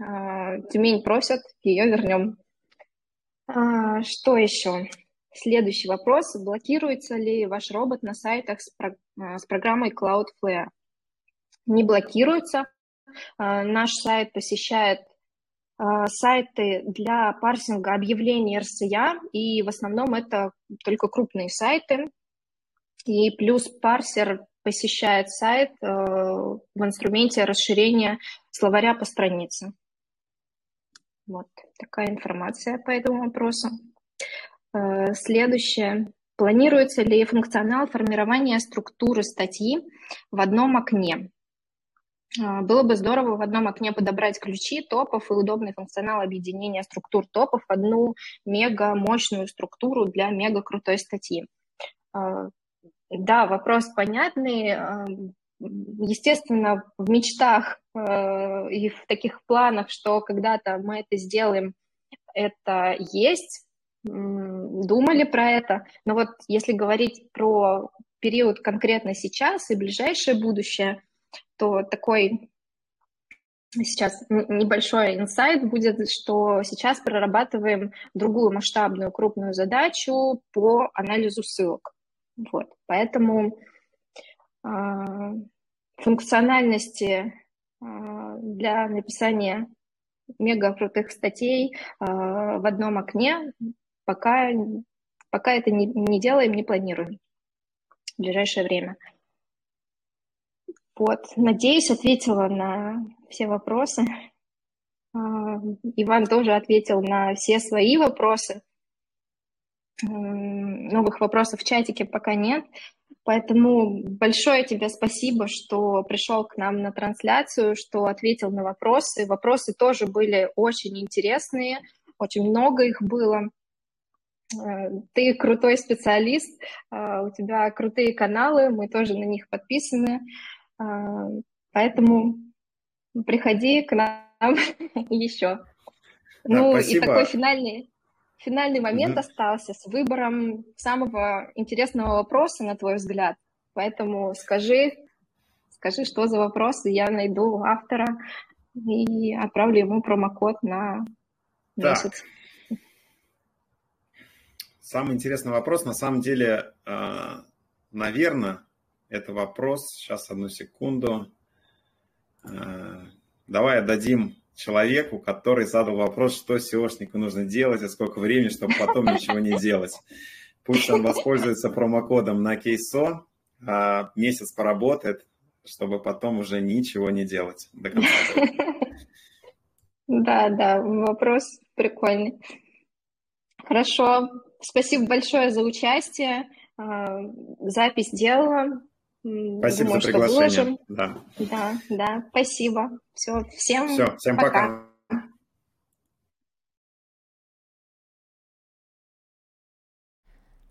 А, Тюмень просят, ее вернем. А, что еще? Следующий вопрос. Блокируется ли ваш робот на сайтах с, про... А, с программой Cloudflare? Не блокируется. Наш сайт посещает сайты для парсинга объявлений RCA, и в основном это только крупные сайты. И плюс парсер посещает сайт э, в инструменте расширения словаря по странице. Вот такая информация по этому вопросу. Э, следующее. Планируется ли функционал формирования структуры статьи в одном окне? А, было бы здорово в одном окне подобрать ключи топов и удобный функционал объединения структур топов в одну мега мощную структуру для мега крутой статьи. А, да, вопрос понятный. А, естественно, в мечтах и в таких планах, что когда-то мы это сделаем, это есть, думали про это. Но вот если говорить про период конкретно сейчас и ближайшее будущее, то такой сейчас небольшой инсайт будет, что сейчас прорабатываем другую масштабную крупную задачу по анализу ссылок. Вот. Поэтому э, функциональности э, для написания мега крутых статей э, в одном окне пока, пока это не, не делаем, не планируем в ближайшее время. Вот, надеюсь, ответила на все вопросы. А, Иван тоже ответил на все свои вопросы. Новых вопросов в чатике пока нет. Поэтому большое тебе спасибо, что пришел к нам на трансляцию, что ответил на вопросы. Вопросы тоже были очень интересные, очень много их было. Э, ты крутой специалист, э, у тебя крутые каналы, мы тоже на них подписаны. Э, поэтому приходи к нам еще. Да, ну спасибо. и такой финальный, финальный момент mm остался с выбором самого интересного вопроса, на твой взгляд. Поэтому скажи, скажи, что за вопрос, и я найду автора и отправлю ему промокод на месяц. Самый интересный вопрос, на самом деле, а, наверное, это вопрос, сейчас одну секунду, а, давай отдадим человеку, который задал вопрос, что SEOшнику нужно делать и сколько времени, чтобы потом ничего не делать. Пусть он воспользуется промокодом на кейсо, а месяц поработает, чтобы потом уже ничего не делать до конца. Да, да, вопрос прикольный. Хорошо, Спасибо большое за участие. А, запись делала. Спасибо Думаю, за приглашение. Да. да, да, спасибо. Все, всем, Все, всем пока. пока.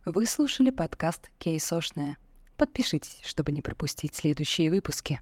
Вы слушали подкаст «Кейсошная». Подпишитесь, чтобы не пропустить следующие выпуски.